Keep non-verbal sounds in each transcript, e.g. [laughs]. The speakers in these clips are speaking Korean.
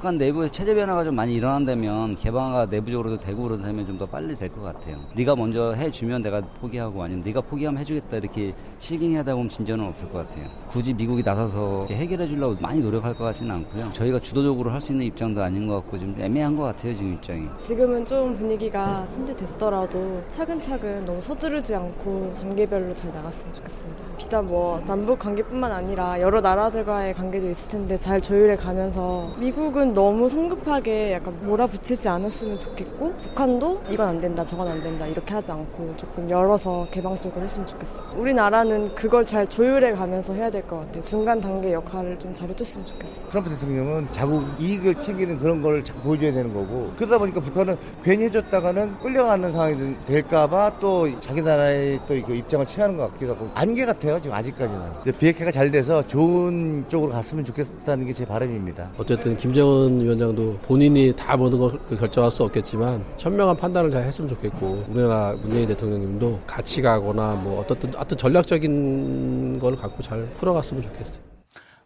북한 내부에서 체제 변화가 좀 많이 일어난다면 개방화가 내부적으로도 되고 그러다면 좀 더 빨리 될 것 같아요. 네가 먼저 해주면 내가 포기하고 아니면 네가 포기하면 해주겠다 이렇게 실갱이하다 보면 진전은 없을 것 같아요. 굳이 미국이 나서서 해결해 주려고 많이 노력할 것 같지는 않고요. 저희가 주도적으로 할 수 있는 입장도 아닌 것 같고 좀 애매한 것 같아요 지금 입장이. 지금은 좀 분위기가 침체됐더라도 차근차근 너무 서두르지 않고 단계별로 잘 나갔으면 좋겠습니다. 비단 뭐 남북 관계뿐만 아니라 여러 나라들과의 관계도 있을 텐데 잘 조율해 가면서 미국은 너무 성급하게 약간 몰아붙이지 않았으면 좋겠고 북한도 이건 안 된다 저건 안 된다 이렇게 하지 않고 조금 열어서 개방적으로 했으면 좋겠어요. 우리나라는 그걸 잘 조율해 가면서 해야 될 것 같아요. 중간 단계 역할을 좀 잘 해줬으면 좋겠어요. 트럼프 대통령은 자국 이익을 챙기는 그런 걸 자꾸 보여줘야 되는 거고 그러다 보니까 북한은 괜히 해줬다가는 끌려가는 상황이 될까봐 또 자기 나라의 또그 입장을 취하는 것 같기도 하고 안개 같아요 지금 아직까지는 비핵화가 잘 돼서 좋은 쪽으로 갔으면 좋겠다는 게 제 바람입니다. 어쨌든 김정은 위원장도 본인이 다 모든 걸 결정할 수 없겠지만 현명한 판단을 잘 했으면 좋겠고 우리나라 문재인 대통령님도 같이 가거나 뭐 어떻든 어떤 전략적인 걸 갖고 잘 풀어갔으면 좋겠어요.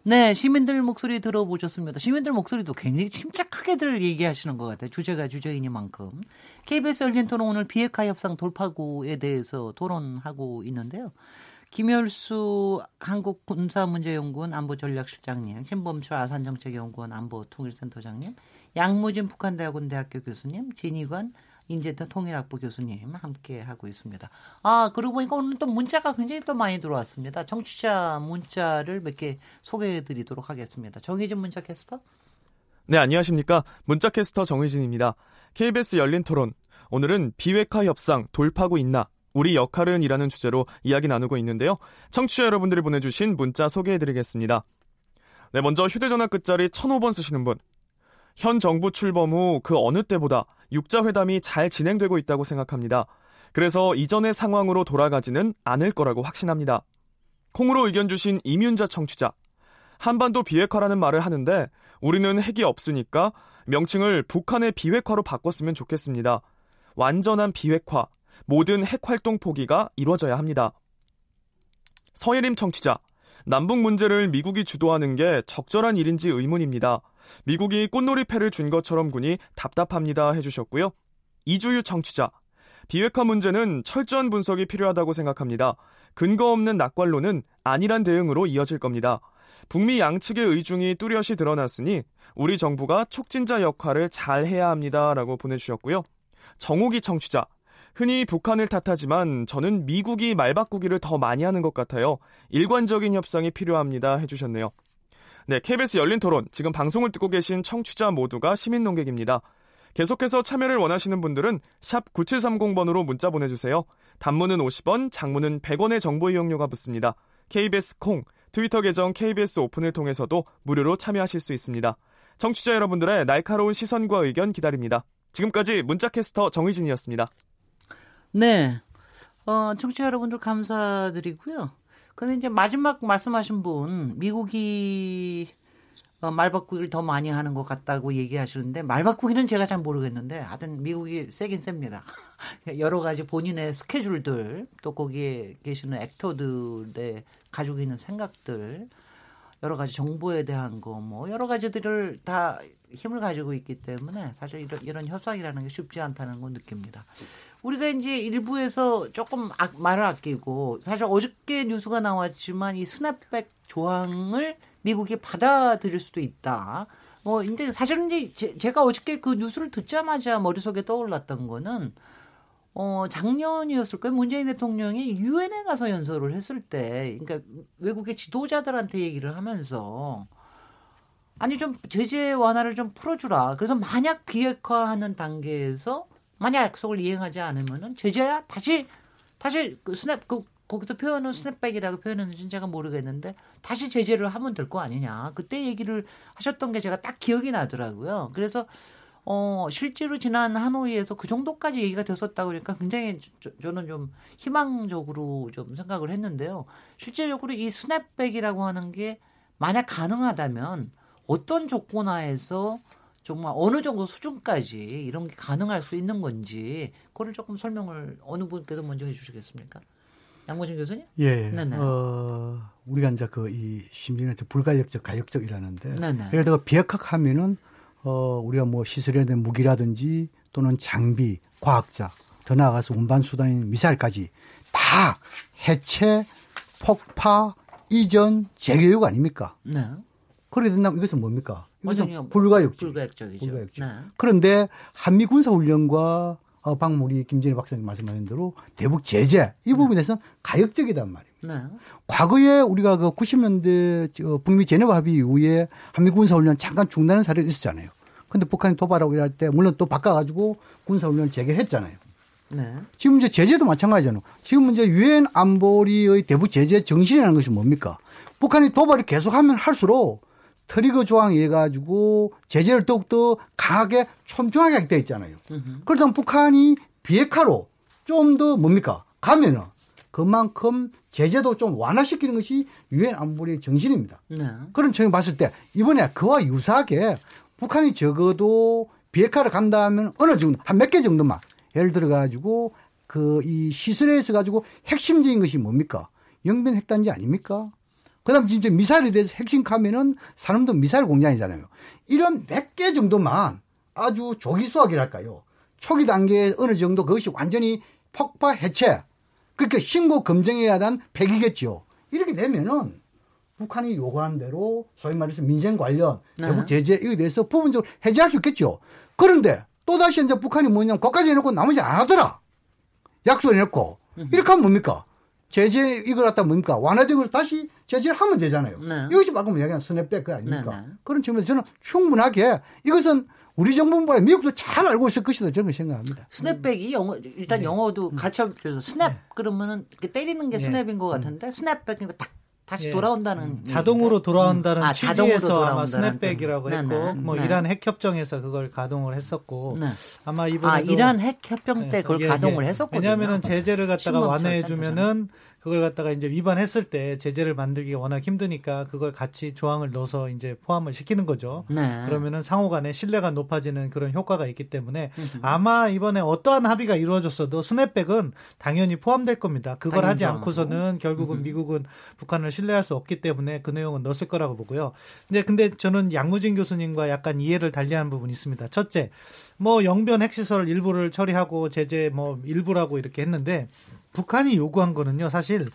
네, 시민들 목소리 들어보셨습니다. 시민들 목소리도 굉장히 침착하게들 얘기하시는 것 같아요. 주제가 주제이니만큼. KBS 열린 토론 오늘 비핵화 협상 돌파구에 대해서 토론하고 있는데요. 김열수 한국 군사문제연구원 안보전략실장님, 신범철 아산정책연구원 안보통일센터장님, 양무진 북한대학원 대학교 교수님, 진희관 인제터 통일학부 교수님 함께 하고 있습니다. 아, 그러고 보니까 오늘 또 문자가 굉장히 또 많이 들어왔습니다. 정치자 문자를 몇 개 소개해 드리도록 하겠습니다. 정희진 문자 캐스터. 네, 안녕하십니까. 문자 캐스터 정희진입니다. KBS 열린 토론. 오늘은 비핵화 협상 돌파구 있나? 우리 역할은 이라는 주제로 이야기 나누고 있는데요. 청취자 여러분들이 보내주신 문자 소개해드리겠습니다. 네, 먼저 휴대전화 끝자리 1005번 쓰시는 분. 현 정부 출범 후 그 어느 때보다 육자회담이 잘 진행되고 있다고 생각합니다. 그래서 이전의 상황으로 돌아가지는 않을 거라고 확신합니다. 콩으로 의견 주신 이윤자 청취자. 한반도 비핵화라는 말을 하는데 우리는 핵이 없으니까 명칭을 북한의 비핵화로 바꿨으면 좋겠습니다. 완전한 비핵화, 모든 핵 활동 포기가 이루어져야 합니다. 서예림 청취자. 남북 문제를 미국이 주도하는 게 적절한 일인지 의문입니다. 미국이 꽃놀이패를 준 것처럼 군이 답답합니다 해주셨고요. 이주유 청취자. 비핵화 문제는 철저한 분석이 필요하다고 생각합니다. 근거 없는 낙관론은 아니란 대응으로 이어질 겁니다. 북미 양측의 의중이 뚜렷이 드러났으니 우리 정부가 촉진자 역할을 잘 해야 합니다라고 보내주셨고요. 정욱이 청취자. 흔히 북한을 탓하지만 저는 미국이 말바꾸기를 더 많이 하는 것 같아요. 일관적인 협상이 필요합니다 해주셨네요. 네, KBS 열린 토론. 지금 방송을 듣고 계신 청취자 모두가 시민 농객입니다. 계속해서 참여를 원하시는 분들은 샵 9730번으로 문자 보내주세요. 단문은 50원, 장문은 100원의 정보 이용료가 붙습니다. KBS 콩, 트위터 계정 KBS 오픈을 통해서도 무료로 참여하실 수 있습니다. 청취자 여러분들의 날카로운 시선과 의견 기다립니다. 지금까지 문자캐스터 정의진이었습니다. 네. 어, 청취자 여러분들 감사드리고요. 근데 이제 마지막 말씀하신 분, 미국이 어, 말바꾸기를 더 많이 하는 것 같다고 얘기하시는데, 말바꾸기는 제가 잘 모르겠는데, 하여튼 미국이 세긴 셉니다. [laughs] 여러 가지 본인의 스케줄들, 또 거기에 계시는 actor들의 가지고 있는 생각들, 여러 가지 정보에 대한 거, 뭐, 여러 가지들을 다 힘을 가지고 있기 때문에 사실 이런, 이런 협상이라는 게 쉽지 않다는 걸 느낍니다. 우리가 이제 일부에서 조금 아, 말을 아끼고 사실 어저께 뉴스가 나왔지만 이 스냅백 조항을 미국이 받아들일 수도 있다. 뭐 근데 사실은 이제 제, 가 어저께 그 뉴스를 듣자마자 머릿속에 떠올랐던 거는 어 작년이었을 거예요. 문재인 대통령이 유엔에 가서 연설을 했을 때 그러니까 외국의 지도자들한테 얘기를 하면서 아니 좀 제재 완화를 좀 풀어주라. 그래서 만약 비핵화하는 단계에서 만약 약속을 이행하지 않으면은 제재야 다시 다시 그 스냅 그 거기서 표현은 스냅백이라고 표현했는지 제가 모르겠는데 다시 제재를 하면 될 거 아니냐. 그때 얘기를 하셨던 게 제가 딱 기억이 나더라고요. 그래서 어 실제로 지난 하노이에서 그 정도까지 얘기가 됐었다고 그러니까 굉장히 저, 저는 좀 희망적으로 좀 생각을 했는데요. 실제적으로 이 스냅백이라고 하는 게 만약 가능하다면 어떤 조건 하에서 정말 어느 정도 수준까지 이런 게 가능할 수 있는 건지 그거를 조금 설명을 어느 분께서 먼저 해주시겠습니까? 양모진 교수님? 예. 네네. 어, 우리가 이제 그 이 심리는 불가역적, 가역적이라는데. 네네. 예를 들어 비핵화하면은 어, 우리가 뭐 시설에 대한 무기라든지 또는 장비, 과학자, 더 나아가서 운반 수단인 미사일까지 다 해체, 폭파, 이전, 재교육 아닙니까? 네. 그래 된다면 이것은 뭡니까? 완전히 불가역적. 불가역적이죠. 불가역적. 네. 그런데 한미 군사 훈련과 어, 방금 우리 김진일 박사님 말씀하신 대로 대북 제재 이 부분에 대해서는 가역적이단 말이에요. 네. 과거에 우리가 그 90년대 저 북미 제네바 합의 이후에 한미 군사 훈련 잠깐 중단한 사례가 있었잖아요. 근데 북한이 도발하고 이럴 때 물론 또 바꿔가지고 군사 훈련 재개했잖아요. 네. 지금 이제 제재도 마찬가지잖아요. 지금 이제 유엔 안보리의 대북 제재 정신이라는 것이 뭡니까? 북한이 도발을 계속하면 할수록 트리거 조항에 가지고 제재를 더욱더 강하게 촘촘하게 하게 돼 있잖아요. 그러다 북한이 비핵화로 좀 더 뭡니까? 가면은 그만큼 제재도 좀 완화시키는 것이 유엔 안보리의 정신입니다. 네. 그런 측면 봤을 때 이번에 그와 유사하게 북한이 적어도 비핵화를 간다면 어느 정도 한 몇 개 정도만 예를 들어 가지고 그 이 시설에 있어 가지고 핵심적인 것이 뭡니까? 영변 핵단지 아닙니까? 그다음 진짜 미사일에 대해서 핵심 카면은 사람도 미사일 공장이잖아요. 이런 몇개 정도만 아주 조기 수학이랄까요? 초기 단계에 어느 정도 그것이 완전히 폭파 해체 그러니까 신고 검증해야 하는 폐기겠죠. 이렇게 되면은 북한이 요구한 대로 소위 말해서 민생 관련 네. 대북 제재 이에 대해서 부분적으로 해제할 수 있겠죠. 그런데 또다시 이제 북한이 뭐냐면 거기까지 해놓고 나머지 안 하더라. 약속을 해놓고. 이렇게 하면 뭡니까? 제재 이걸 갖다 뭡니까? 완화된 걸 다시 제재를 하면 되잖아요. 네. 이것이 방금 이야기한 스냅백 그 아닙니까? 네, 네. 그런 측면에서 저는 충분하게 이것은 우리 정부보다 미국도 잘 알고 있을 것이다 저는 생각합니다. snapback이 영어 일단 영어도 가르쳐 줘서 snap 그러면은 이렇게 때리는 게 네. snap인 것 같은데 snapback이니까 딱 다시 예. 돌아온다는 자동으로 돌아온다는 아, 자동으로 취지에서 아마 돌아온다는 스냅백이라고 뜻. 했고 네네. 뭐 네. 이란 핵 협정에서 그걸 가동을 했었고 네. 아마 이번에도 아 이란 핵 협정 때 그걸 예, 가동을 예. 했었거든요. 왜냐하면은 제재를 갖다가 완화해 주면은 그걸 갖다가 이제 위반했을 때 제재를 만들기가 워낙 힘드니까 그걸 같이 조항을 넣어서 이제 포함을 시키는 거죠. 네. 그러면은 상호 간에 신뢰가 높아지는 그런 효과가 있기 때문에 아마 이번에 어떠한 합의가 이루어졌어도 스냅백은 당연히 포함될 겁니다. 그걸 하지 당연히 않고서는 결국은 미국은 북한을 신뢰할 수 없기 때문에 그 내용은 넣었을 거라고 보고요. 근데 근데 저는 양무진 교수님과 약간 이해를 달리하는 부분이 있습니다. 첫째, 뭐 영변 핵시설 일부를 처리하고 제재 뭐 일부라고 이렇게 했는데 북한이 요구한 거는요, 사실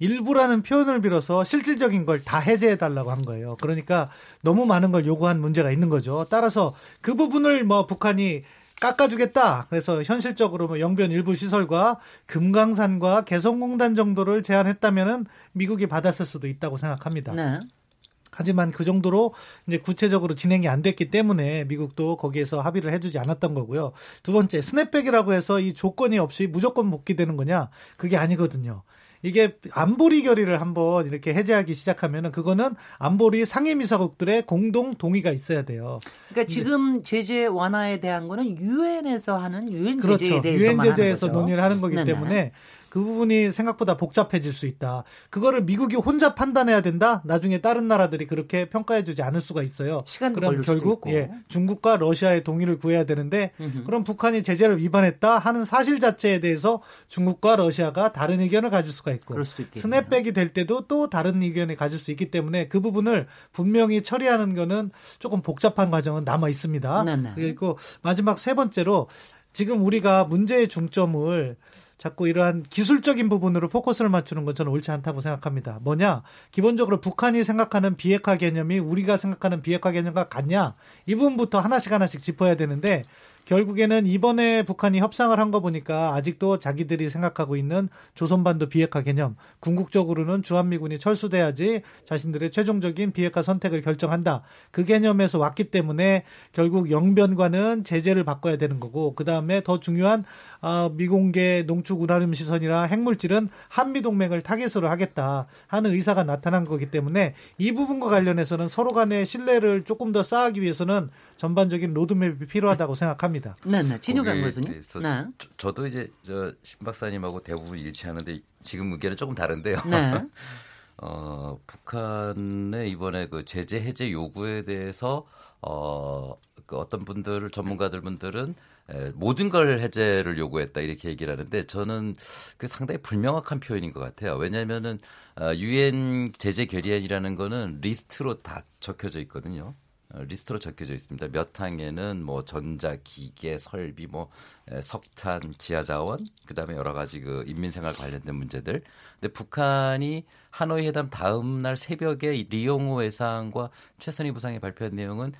일부라는 표현을 빌어서 실질적인 걸 다 해제해 달라고 한 거예요. 그러니까 너무 많은 걸 요구한 문제가 있는 거죠. 따라서 그 부분을 뭐 북한이 깎아주겠다. 그래서 현실적으로 뭐 영변 일부 시설과 금강산과 개성공단 정도를 제한했다면은 미국이 받았을 수도 있다고 생각합니다. 네. 하지만 그 정도로 이제 구체적으로 진행이 안 됐기 때문에 미국도 거기에서 합의를 해주지 않았던 거고요. 두 번째 스냅백이라고 해서 이 조건이 없이 무조건 복귀되는 거냐? 그게 아니거든요. 이게 안보리 결의를 한번 이렇게 해제하기 시작하면은 그거는 안보리 상임이사국들의 공동 동의가 있어야 돼요. 그러니까 지금 제재 완화에 대한 거는 유엔에서 하는 유엔 제재에 그렇죠. 대해서만 유엔 제재에서. 논의를 하는 거기 네네. 때문에 그 부분이 생각보다 복잡해질 수 있다. 그거를 미국이 혼자 판단해야 된다. 나중에 다른 나라들이 그렇게 평가해주지 않을 수가 있어요. 시간도 그럼 걸릴 수도 결국 있고. 예, 중국과 러시아의 동의를 구해야 되는데 그럼 북한이 제재를 위반했다 하는 사실 자체에 대해서 중국과 러시아가 다른 의견을 가질 수가 있고 그럴 수도 있겠네요. 스냅백이 될 때도 또 다른 의견을 가질 수 있기 때문에 그 부분을 분명히 처리하는 거는 조금 복잡한 과정은 남아 있습니다. 네네. 그리고 마지막 세 번째로 지금 우리가 문제의 중점을 자꾸 이러한 기술적인 부분으로 포커스를 맞추는 건 저는 옳지 않다고 생각합니다. 뭐냐? 기본적으로 북한이 생각하는 비핵화 개념이 우리가 생각하는 비핵화 개념과 같냐? 이 부분부터 하나씩 하나씩 짚어야 되는데 결국에는 이번에 북한이 협상을 한 거 보니까 아직도 자기들이 생각하고 있는 조선반도 비핵화 개념, 궁극적으로는 주한미군이 철수돼야지 자신들의 최종적인 비핵화 선택을 결정한다. 그 개념에서 왔기 때문에 결국 영변과는 제재를 바꿔야 되는 거고 그 다음에 더 중요한 어, 미공개 농축 우라늄 시선이나 핵물질은 한미 동맹을 타겟으로 하겠다 하는 의사가 나타난 거기 때문에 이 부분과 관련해서는 서로 간의 신뢰를 조금 더 쌓기 위해서는 전반적인 로드맵이 필요하다고 생각합니다. 네, 네. 진유관 교수님. 네. 저, 도 이제 저신 박사님하고 대부분 일치하는데 지금 의견은 조금 다른데요. 네. [laughs] 어, 북한의 이번에 그 제재 해제 요구에 대해서 어, 그 어떤 분들 전문가들 분들은 에, 모든 걸 해제를 요구했다 이렇게 얘기를 하는데 저는 그 상당히 불명확한 표현인 것 같아요. 왜냐하면은 유엔 제재 결의안이라는 거는 리스트로 다 적혀져 있거든요. 어, 리스트로 적혀져 있습니다. 몇 항에는 뭐 전자 기계 설비 뭐 석탄 지하 자원 그다음에 여러 가지 그 인민 생활 관련된 문제들. 근데 북한이 하노이 회담 다음 날 새벽에 리용호 외상과 최선희 부상이 발표한 내용은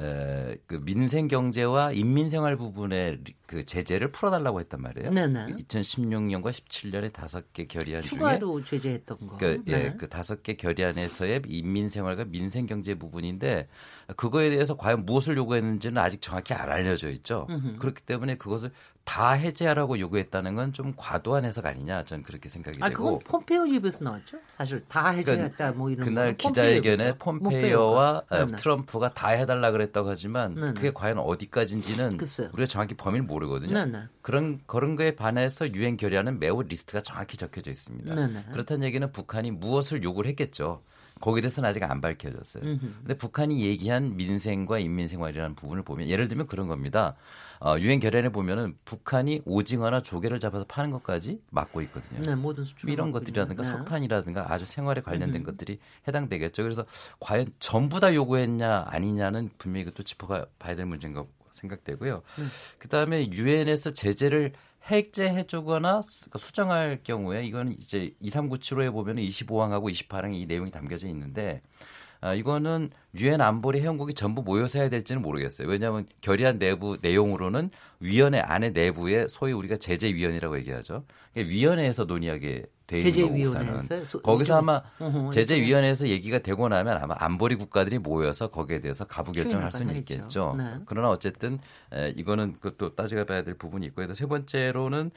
에, 그 민생 경제와 인민 생활 부분의 그 제재를 풀어달라고 했단 말이에요. 네네. 2016년과 17년에 다섯 개 결의안 추가로 중에 제재했던 거. 그, 예, 네. 그 다섯 개 결의안에서의 인민 생활과 민생 경제 부분인데 그거에 대해서 과연 무엇을 요구했는지는 아직 정확히 안 알려져 있죠. 으흠. 그렇기 때문에 그것을 다 해제하라고 요구했다는 건 좀 과도한 해석 아니냐 저는 그렇게 생각이 아, 되고. 그건 폼페이오 입에서 나왔죠. 사실 다 해제했다 그러니까 뭐 이런. 그날 기자회견에 폼페이오와 네, 네. 트럼프가 다 해달라 그랬다고 하지만 네네. 그게 과연 어디까지인지는 글쎄요. 우리가 정확히 범위를 모르거든요. 네네. 그런 그런 거에 반해서 유엔 결의안은 매우 리스트가 정확히 적혀져 있습니다. 네네. 그렇다는 얘기는 북한이 무엇을 요구를 했겠죠. 거기에 대해서는 아직 안 밝혀졌어요. 그런데 북한이 얘기한 민생과 인민 생활이라는 부분을 보면 예를 들면 그런 겁니다. 어, 유엔 결의안에 보면은 북한이 오징어나 조개를 잡아서 파는 것까지 막고 있거든요. 네, 모든 수출 이런 것들이라든가 네. 석탄이라든가 아주 생활에 관련된 음. 것들이 해당되겠죠. 그래서 과연 전부 다 요구했냐 아니냐는 분명히 또 짚어봐야 될 문제인 것 생각되고요. 음. 그다음에 유엔에서 제재를 해제해 주거나 그러니까 수정할 경우에 이거는 이제 2397호에 보면 25항하고 28항에 이 내용이 담겨져 있는데 아, 이거는 유엔 안보리 회원국이 전부 모여서 해야 될지는 모르겠어요. 왜냐하면 결의안 내부 내용으로는 위원회 안에 내부에 소위 우리가 제재위원이라고 얘기하죠. 위원회에서 논의하게 거우선은 거기서 아마 제재위원회에서 얘기가 되고 나면 아마 안보리 국가들이 모여서 거기에 대해서 가부 결정을 할 수는 있겠죠. 네. 그러나 어쨌든 에, 이거는 그것도 따져봐야 될 부분이 있고 그래서 세 번째로는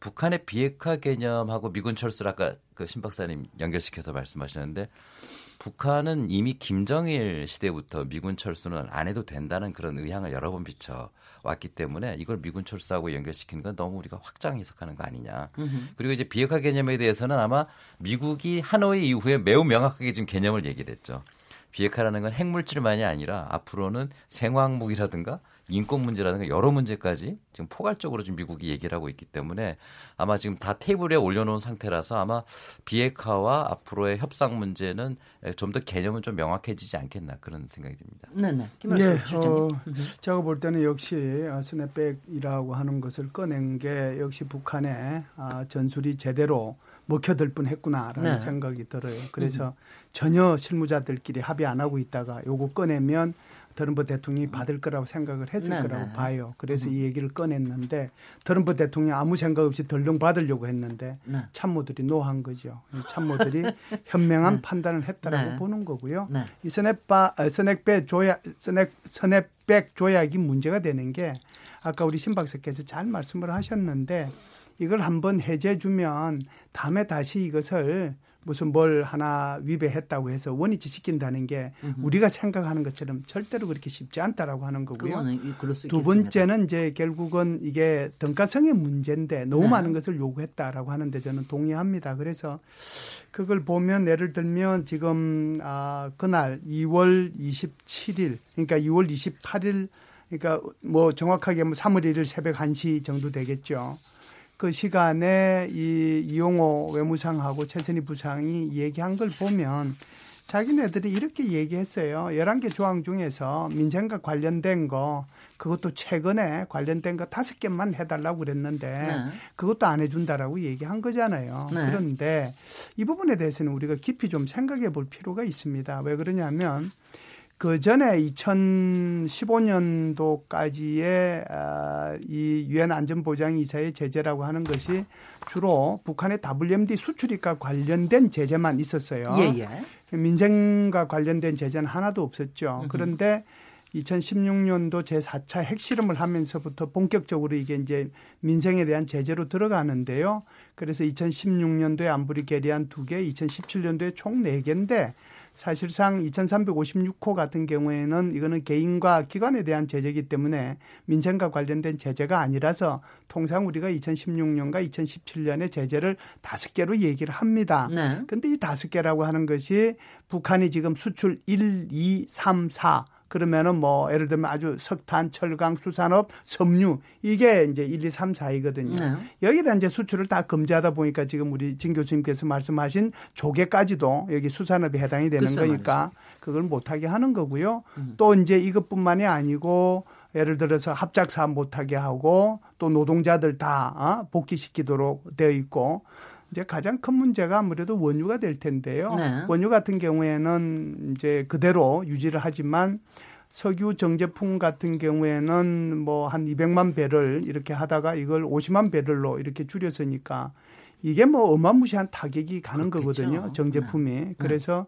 북한의 비핵화 개념하고 미군 철수를 아까 그신 박사님 연결시켜서 말씀하셨는데 북한은 이미 김정일 시대부터 미군 철수는 안 해도 된다는 그런 의향을 여러 번 비춰 왔기 때문에 이걸 미군 철수하고 연결시키는 건 너무 우리가 확장 해석하는 거 아니냐. 으흠. 그리고 이제 비핵화 개념에 대해서는 아마 미국이 하노이 이후에 매우 명확하게 지금 개념을 얘기를 했죠. 비핵화라는 건 핵물질만이 아니라 앞으로는 생화학무기라든가 인권 문제라든가 여러 문제까지 지금 포괄적으로 지금 미국이 얘기를 하고 있기 때문에 아마 지금 다 테이블에 올려놓은 상태라서 아마 비핵화와 앞으로의 협상 문제는 좀 더 개념은 좀 명확해지지 않겠나 그런 생각이 듭니다. 네네. 네. 어, 제가 볼 때는 역시 스냅백이라고 하는 것을 꺼낸 게 역시 북한의 아, 전술이 제대로 먹혀들 뻔했구나라는 네. 생각이 들어요. 그래서 음. 전혀 실무자들끼리 합의 안 하고 있다가 요거 꺼내면 트럼프 대통령이 받을 거라고 생각을 했을 네, 거라고 네. 봐요. 그래서 음. 이 얘기를 꺼냈는데 트럼프 대통령 아무 생각 없이 덜렁 받으려고 했는데 네. 참모들이 no한 거죠. 참모들이 [laughs] 현명한 네. 판단을 했다라고 네. 보는 거고요. 네. 이 스냅바 어, 스냅백 조약 snap snapback 조약이 문제가 되는 게 아까 우리 신 박사께서 잘 말씀을 하셨는데 이걸 한번 해제해 주면 다음에 다시 이것을 무슨 뭘 하나 위배했다고 해서 원위치 시킨다는 게 우리가 생각하는 것처럼 절대로 그렇게 쉽지 않다라고 하는 거고요. 두 번째는 이제 결국은 이게 등가성의 문제인데 너무 네. 많은 것을 요구했다라고 하는데 저는 동의합니다. 그래서 그걸 보면 예를 들면 지금 아 그날 2월 27일 그러니까 2월 28일 그러니까 뭐 정확하게 뭐 3월 1일 새벽 1시 정도 되겠죠. 그 시간에 이 이용호 외무상하고 최선희 부상이 얘기한 걸 보면 자기네들이 이렇게 얘기했어요. 11개 조항 중에서 민생과 관련된 거 그것도 최근에 관련된 거 다섯 개만 해달라고 그랬는데 네. 그것도 안 해준다라고 얘기한 거잖아요. 네. 그런데 이 부분에 대해서는 우리가 깊이 좀 생각해 볼 필요가 있습니다. 왜 그러냐면 그 전에 2015년도까지의 아, 이 유엔 안전보장 이사의 제재라고 하는 것이 주로 북한의 WMD 수출입과 관련된 제재만 있었어요. 예, 예. 민생과 관련된 제재는 하나도 없었죠. 그런데 2016년도 제4차 핵실험을 하면서부터 본격적으로 이게 이제 민생에 대한 제재로 들어가는데요. 그래서 2016년도에 안보리 계리안 2개, 2017년도에 총 4개인데 사실상 2356호 같은 경우에는 이거는 개인과 기관에 대한 제재이기 때문에 민생과 관련된 제재가 아니라서 통상 우리가 2016년과 2017년에 제재를 다섯 개로 얘기를 합니다. 네. 근데 이 다섯 개라고 하는 것이 북한이 지금 수출 1, 2, 3, 4 그러면은 뭐 예를 들면 아주 석탄, 철강, 수산업, 섬유 이게 이제 1, 2, 3, 4이거든요. 네. 여기다 이제 수출을 다 금지하다 보니까 지금 우리 진 교수님께서 말씀하신 조개까지도 여기 수산업에 해당이 되는 거니까 그걸 못하게 하는 거고요. 또 이제 이것뿐만이 아니고 예를 들어서 합작 사업 못하게 하고 또 노동자들 다 어? 복귀시키도록 되어 있고 이제 가장 큰 문제가 아무래도 원유가 될 텐데요. 네. 원유 같은 경우에는 이제 그대로 유지를 하지만 석유 정제품 같은 경우에는 뭐 한 200만 배를 이렇게 하다가 이걸 50만 배럴로 이렇게 줄였으니까 이게 뭐 어마무시한 타격이 가는 그렇겠죠. 거거든요. 정제품이. 그래서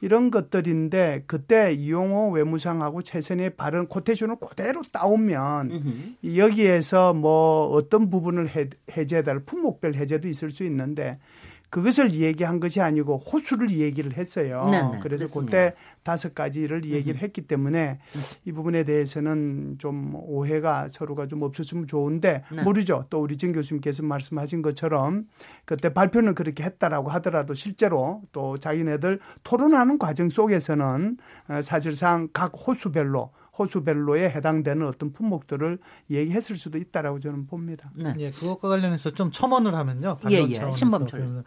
이런 것들인데 그때 이용호 외무상하고 최선의 발언 코테이션을 그대로 따오면 음흠. 여기에서 뭐 어떤 부분을 해, 해제해달 품목별 해제도 있을 수 있는데 그것을 얘기한 것이 아니고 호수를 얘기를 했어요. 네네, 그래서 그렇습니다. 그때 다섯 가지를 얘기를 했기 때문에 이 부분에 대해서는 좀 오해가 서로가 좀 없었으면 좋은데 네. 모르죠. 또 우리 진 교수님께서 말씀하신 것처럼 그때 발표는 그렇게 했다라고 하더라도 실제로 또 자기네들 토론하는 과정 속에서는 어, 사실상 각 호수별로 호수별로에 해당되는 어떤 품목들을 얘기했을 수도 있다라고 저는 봅니다. 네. 예, 그것과 관련해서 좀 첨언을 하면요. 예, 예. 신범철.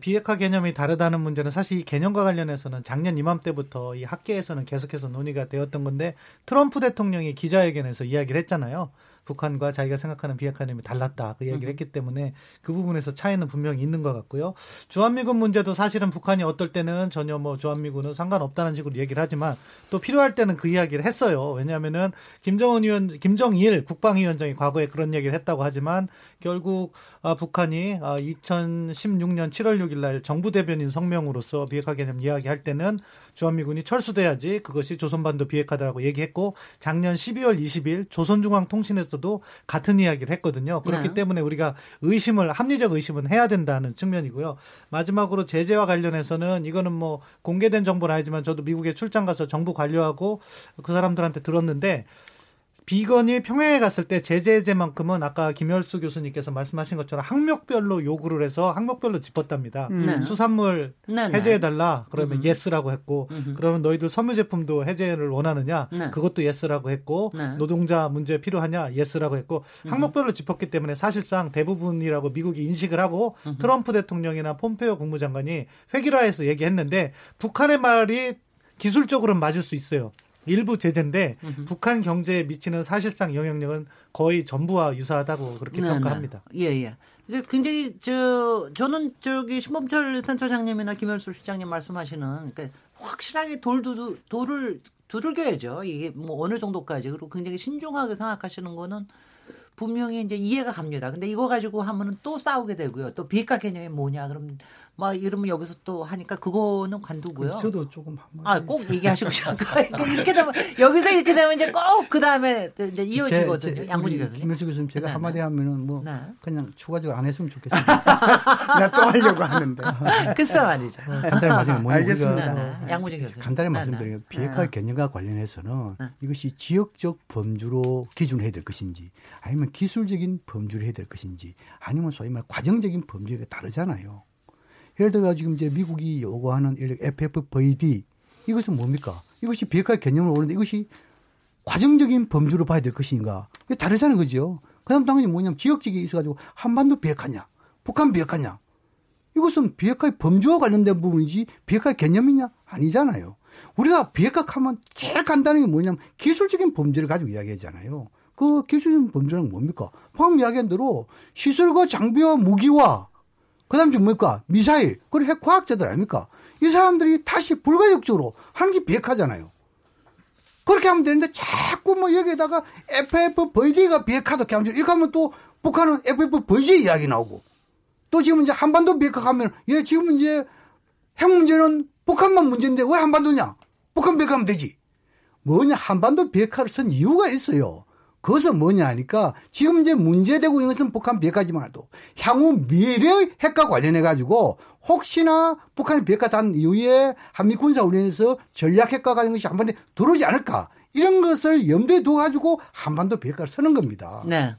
비핵화 개념이 다르다는 문제는 사실 이 개념과 관련해서는 작년 이맘때부터 이 학계에서는 계속해서 논의가 되었던 건데 트럼프 대통령이 기자회견에서 이야기를 했잖아요. 북한과 자기가 생각하는 비핵화 개념이 달랐다. 그 얘기를 했기 때문에 그 부분에서 차이는 분명히 있는 것 같고요. 주한미군 문제도 사실은 북한이 어떨 때는 전혀 뭐 주한미군은 상관없다는 식으로 얘기를 하지만 또 필요할 때는 그 이야기를 했어요. 왜냐하면은 김정은 위원, 김정일 국방위원장이 과거에 그런 얘기를 했다고 하지만 결국 아, 북한이 아, 2016년 7월 6일 날 정부 대변인 성명으로서 비핵화 개념 이야기할 때는 주한미군이 철수돼야지 그것이 조선반도 비핵화다라고 얘기했고 작년 12월 20일 조선중앙통신에서 도 같은 이야기를 했거든요. 그렇기 네. 때문에 우리가 의심을 합리적 의심은 해야 된다는 측면이고요. 마지막으로 제재와 관련해서는 이거는 뭐 공개된 정보는 아니지만 저도 미국에 출장 가서 정부 관료하고 그 사람들한테 들었는데 비건이 평양에 갔을 때 제재만큼은 아까 김열수 교수님께서 말씀하신 것처럼 항목별로 요구를 해서 항목별로 짚었답니다. 네. 수산물 네, 네. 해제해달라 그러면 음흠. yes라고 했고 음흠. 그러면 너희들 섬유 제품도 해제를 원하느냐 네. 그것도 yes라고 했고 네. 노동자 문제 필요하냐 yes라고 했고 항목별로 짚었기 때문에 사실상 대부분이라고 미국이 인식을 하고 트럼프 대통령이나 폼페이오 국무장관이 회기라에서 얘기했는데 북한의 말이 기술적으로는 맞을 수 있어요. 일부 제재인데 북한 경제에 미치는 사실상 영향력은 거의 전부와 유사하다고 그렇게 네, 평가합니다. 네. 예, 예. 이게 굉장히 저 저는 저기 신범철 센터장님이나 김열수 실장님 말씀하시는 그러니까 확실하게 돌두 돌을 두들겨야죠. 이게 뭐 어느 정도까지 그리고 굉장히 신중하게 생각하시는 거는 분명히 이제 이해가 갑니다. 근데 이거 가지고 하면은 또 싸우게 되고요. 또 비핵화 개념이 뭐냐 그럼 막 이러면 여기서 또 하니까 그거는 관두고요. 저도 조금 한번 아, 꼭 얘기하시고 싶어요. 꼭 이렇게 되면, 여기서 이렇게 되면 이제 꼭 그 다음에 이제 이어지거든요. 양무지 교수님. 김현수 교수님 제가 네, 한마디 네. 하면은 뭐 네. 그냥 추가적으로 안 했으면 좋겠어요. 나 [laughs] 또 하려고 하는데. 글쎄 말이죠. 간단히 말씀드리면 알겠습니다. 우리가 네, 양무진 교수님. 간단히 네, 말씀드리면 네. 비핵화 네. 개념과 관련해서는 네. 이것이 지역적 범주로 기준해야 될 것인지 아니면 기술적인 범주로 해야 될 것인지 아니면 소위 말 과정적인 범주가 다르잖아요. 예를 들어 지금 이제 미국이 요구하는 FFVD 이것은 뭡니까? 이것이 비핵화 개념을 오는데 이것이 과정적인 범주로 봐야 될 것인가? 이게 다르잖아요, 그죠? 그 다음 당연히 뭐냐면 지역적이 있어가지고 한반도 비핵화냐, 북한 비핵화냐, 이것은 비핵화의 범주와 관련된 부분이지 비핵화의 개념이냐? 아니잖아요. 우리가 비핵화하면 제일 간단한 게 뭐냐면 기술적인 범죄를 가지고 이야기하잖아요. 그 기술적인 범죄는 뭡니까? 방금 이야기한 대로 시설과 장비와 무기와 그 다음 에 뭡니까? 미사일, 그리고 핵과학자들 아닙니까? 이 사람들이 다시 불가역적으로 하는 게 비핵화잖아요. 그렇게 하면 되는데 자꾸 뭐 여기에다가 FFVD가 비핵화도 이렇게 하면 이렇게 하면 또 북한은 FFVD 이야기 나오고 또 지금 이제 한반도 비핵화 가면 얘 지금 이제 핵 문제는 북한만 문제인데 왜 한반도냐? 북한 비핵화하면 되지. 뭐냐 한반도 비핵화를 쓴 이유가 있어요. 그것은 뭐냐 하니까 지금 이제 문제되고 있는 것은 북한 비핵화지만도 향후 미래의 핵과 관련해 가지고 혹시나 북한이 비핵화한 이후에 한미 군사 훈련에서 전략 핵과 관련 것이 한반도에 들어오지 않을까 이런 것을 염두에 둬 가지고 한반도 비핵화를 쓰는 겁니다. 네.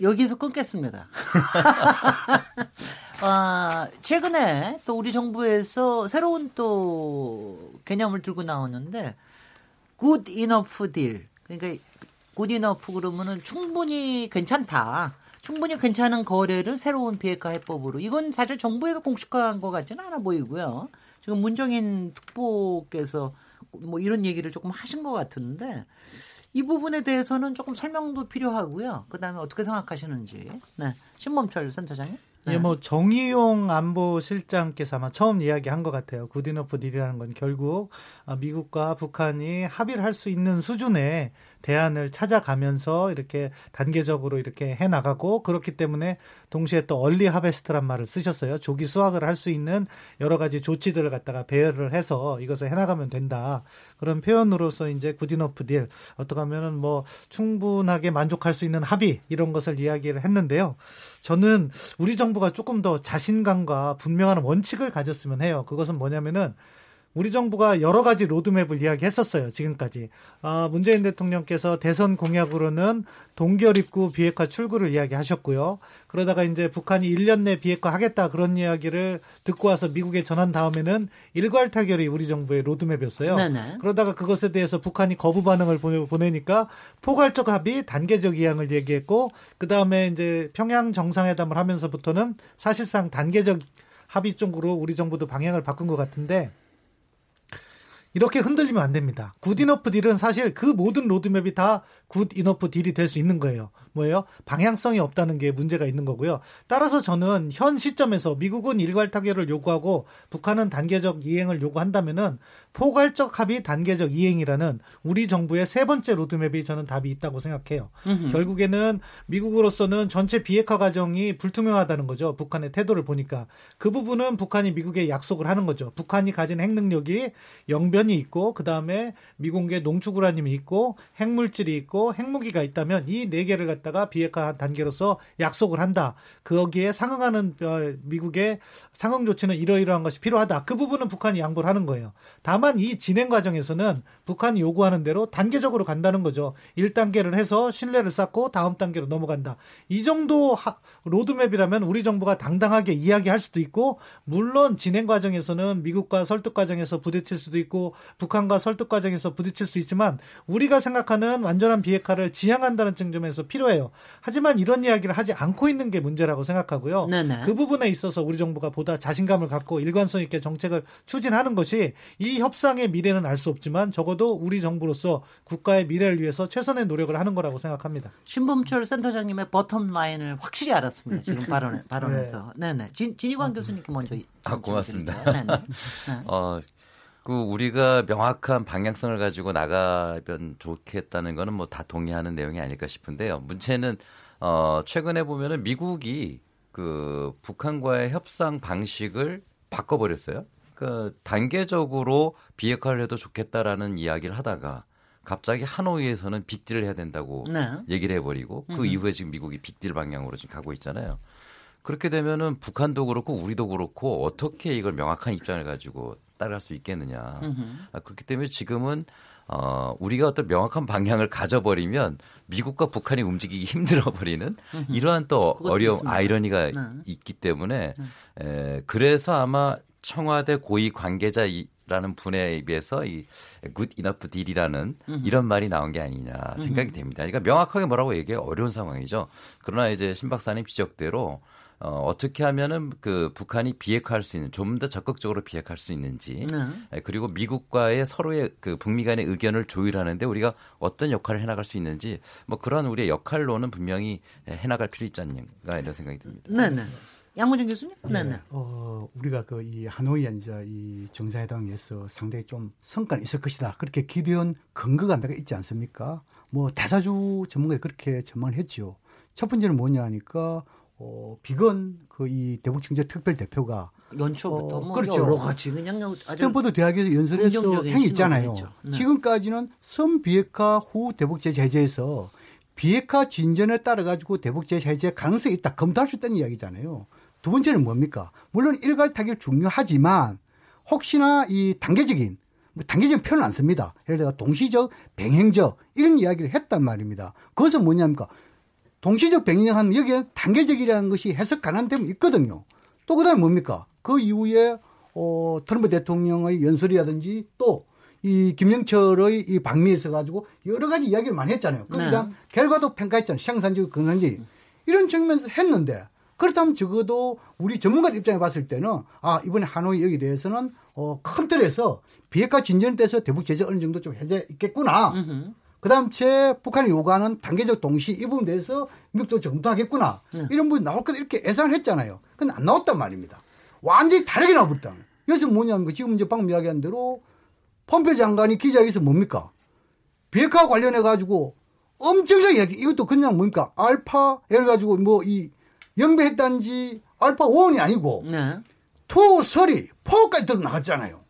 여기서 끊겠습니다. [laughs] 아, 최근에 또 우리 정부에서 새로운 또 개념을 들고 나오는데 good enough deal. 그러니까 good enough 그러면은 충분히 괜찮다. 충분히 괜찮은 거래를 새로운 비핵화 해법으로 이건 사실 정부에서 공식화한 것 같지는 않아 보이고요. 지금 문정인 특보께서 뭐 이런 얘기를 조금 하신 것 같은데 이 부분에 대해서는 조금 설명도 필요하고요. 그다음에 어떻게 생각하시는지. 네. 신범철 센터장님. 네. 예, 뭐 정의용 안보실장께서 아마 처음 이야기한 것 같아요. 구디너프 딜이라는 건 결국 아, 미국과 북한이 합의를 할 수 있는 수준의 대안을 찾아가면서 이렇게 단계적으로 이렇게 해 나가고 그렇기 때문에 동시에 또 얼리 하베스트란 말을 쓰셨어요. 조기 수확을 할 수 있는 여러 가지 조치들을 갖다가 배열을 해서 이것을 해 나가면 된다. 그런 표현으로서 이제 구디너프 딜 어떻게 하면은 뭐 충분하게 만족할 수 있는 합의 이런 것을 이야기를 했는데요. 저는 우리 정부가 조금 더 자신감과 분명한 원칙을 가졌으면 해요. 그것은 뭐냐면은 우리 정부가 여러 가지 로드맵을 이야기했었어요. 지금까지. 아, 문재인 대통령께서 대선 공약으로는 동결 입구 비핵화 출구를 이야기하셨고요. 그러다가 이제 북한이 1년 내 비핵화 하겠다 그런 이야기를 듣고 와서 미국에 전한 다음에는 일괄 타결이 우리 정부의 로드맵이었어요. 네네. 그러다가 그것에 대해서 북한이 거부 반응을 보내니까 포괄적 합의, 단계적 이양을 얘기했고 그 다음에 이제 평양 정상회담을 하면서부터는 사실상 단계적 합의 쪽으로 우리 정부도 방향을 바꾼 것 같은데 이렇게 흔들리면 안 됩니다. good enough deal은 사실 그 모든 로드맵이 다 good enough deal이 될 수 있는 거예요. 뭐예요? 방향성이 없다는 게 문제가 있는 거고요. 따라서 저는 현 시점에서 미국은 일괄 타결을 요구하고 북한은 단계적 이행을 요구한다면은 포괄적 합의 단계적 이행이라는 우리 정부의 세 번째 로드맵이 저는 답이 있다고 생각해요. 음흠. 결국에는 미국으로서는 전체 비핵화 과정이 불투명하다는 거죠. 북한의 태도를 보니까 그 부분은 북한이 미국에 약속을 하는 거죠. 북한이 가진 핵 능력이 영변이 있고 그 다음에 미공개 농축 우라늄이 있고 핵물질이 있고 핵무기가 있다면 이 네 개를 갖다가 비핵화 단계로서 약속을 한다. 거기에 상응하는 어, 미국의 상응 조치는 이러이러한 것이 필요하다. 그 부분은 북한이 양보를 하는 거예요. 다만 이 진행 과정에서는 북한이 요구하는 대로 단계적으로 간다는 거죠. 1단계를 해서 신뢰를 쌓고 다음 단계로 넘어간다. 이 정도 하, 로드맵이라면 우리 정부가 당당하게 이야기할 수도 있고 물론 진행 과정에서는 미국과 설득 과정에서 부딪힐 수도 있고 북한과 설득 과정에서 부딪힐 수 있지만 우리가 생각하는 완전한 비핵화를 지향한다는 측면에서 필요해요. 하지만 이런 이야기를 하지 않고 있는 게 문제라고 생각하고요. 네네. 그 부분에 있어서 우리 정부가 보다 자신감을 갖고 일관성 있게 정책을 추진하는 것이 이 협 상의 미래는 알 수 없지만 적어도 우리 정부로서 국가의 미래를 위해서 최선의 노력을 하는 거라고 생각합니다. 신범철 센터장님의 버텀 라인을 확실히 알았습니다. 지금 [laughs] 발언, 발언에서. 네. 네네. 진, 진희광 교수님께 먼저. 아, 고맙습니다. 네네. [laughs] 네. 어, 그 우리가 명확한 방향성을 가지고 나가면 좋겠다는 거는 뭐 다 동의하는 내용이 아닐까 싶은데요. 문제는 어 최근에 보면은 미국이 그 북한과의 협상 방식을 바꿔버렸어요. 그 단계적으로 비핵화를 해도 좋겠다라는 이야기를 하다가 갑자기 하노이에서는 빅딜을 해야 된다고 네. 얘기를 해버리고 그 음. 이후에 지금 미국이 빅딜 방향으로 지금 가고 있잖아요. 그렇게 되면은 북한도 그렇고 우리도 그렇고 어떻게 이걸 명확한 입장을 가지고 따라갈 수 있겠느냐. 아, 그렇기 때문에 지금은 어, 우리가 어떤 명확한 방향을 가져버리면 미국과 북한이 움직이기 [laughs] 힘들어 버리는 이러한 또 어려움, 있습니다. 아이러니가 네. 있기 때문에 네. 에, 그래서 아마 청와대 고위 관계자라는 분에 비해서 이 good enough deal이라는 이런 말이 나온 게 아니냐 생각이 됩니다. 그러니까 명확하게 뭐라고 얘기해 어려운 상황이죠. 그러나 이제 신 박사님 지적대로 어, 어떻게 하면은 그 북한이 비핵화할 수 있는 좀 더 적극적으로 비핵화할 수 있는지 네. 예, 그리고 미국과의 서로의 그 북미 간의 의견을 조율하는데 우리가 어떤 역할을 해나갈 수 있는지 뭐 그런 우리의 역할로는 분명히 해나갈 필요 있지 않는가 이런 생각이 듭니다. 네, 네. 양무정 교수님? 네, 네. 어, 우리가 그 이 하노이 이제 이 정상회담에서 상당히 좀 성과는 있을 것이다. 그렇게 기대한 근거가 몇개 있지 않습니까? 뭐 대사주 전문가들이 그렇게 전망을 했죠. 첫 번째는 뭐냐 하니까 어, 비건 그 이 대북경제 특별 대표가 연초부터 어, 뭐 그렇죠. 여러 가지 그냥 스탠퍼드 대학에서 연설해서 행위 있잖아요. 네. 지금까지는 선 비핵화 후 대북제 제재에서 비핵화 진전에 따라 가지고 대북제 제재 가능성이 있다 검토할 수 있다는 이야기잖아요. 두 번째는 뭡니까? 물론 일괄 타결 중요하지만 혹시나 이 단계적인 뭐 단계적인 표현을 안 씁니다. 예를 들어 동시적, 병행적 이런 이야기를 했단 말입니다. 그것은 뭐냐니까 동시적 병행적 하면 여기에 단계적이라는 것이 해석 가능한 점이 있거든요. 또 그다음에 뭡니까? 그 이후에 어 트럼프 대통령의 연설이라든지 또 이 김영철의 이 방미에 있어 가지고 여러 가지 이야기를 많이 했잖아요. 그러니까 네. 결과도 평가했잖아요. 생산적, 건강적 이런 측면에서 했는데 그렇다면 적어도 우리 전문가 입장에 봤을 때는 아 이번에 하노이 여기 대해서는 어, 큰 틀에서 비핵화 진전에 대해서 대북 제재 어느 정도 좀 해제 있겠구나. 그다음 채 북한이 요구하는 단계적 동시 이 부분에 대해서 미국도 검토하겠구나. 네. 이런 부분이 나올 거다 이렇게 예상을 했잖아요. 근데 안 나왔단 말입니다. 완전히 다르게 나와버렸다. 여기서 뭐냐면 지금 이제 방금 이야기한 대로 폼페 장관이 기자회견에서 뭡니까? 비핵화 관련해 가지고 엄청나게 이야기. 이것도 그냥 뭡니까? 알파 예를 가지고 뭐 이 영배했단지 알파 5원이 아니고 네. 투, 서리, 포까지 들어 나갔잖아요.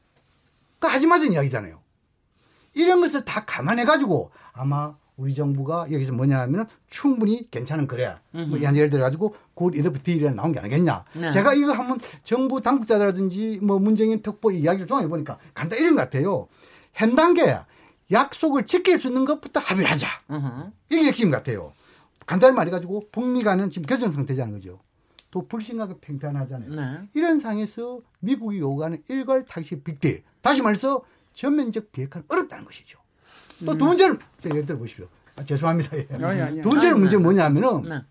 그 하지 마는 이야기잖아요. 이런 것을 다 감안해 가지고 아마 우리 정부가 여기서 뭐냐 하면은 충분히 괜찮은 거래. 뭐 예를 들어 가지고 곧 이더프 딜이 나온 게 아니겠냐. 네. 제가 이거 한번 정부 당국자라든지 뭐 문재인 특보 이야기를 종합해 보니까 간단 이런 것 같아요. 현 단계 약속을 지킬 수 있는 것부터 합의를 하자. 음흠. 이게 핵심 같아요. 간단히 말해가지고 북미 간은 지금 교전 상태잖아요. 그죠? 또 불신하게 팽팽하잖아요. 네. 이런 상에서 미국이 요구하는 일괄 타시 빅딜. 다시 말해서 전면적 비핵화는 어렵다는 것이죠. 또두 번째는, 자, 예를 들어 보십시오. 아, 죄송합니다. 예. 아니, 아니, 두 번째는 아니, 문제는 네. 뭐냐면은 네.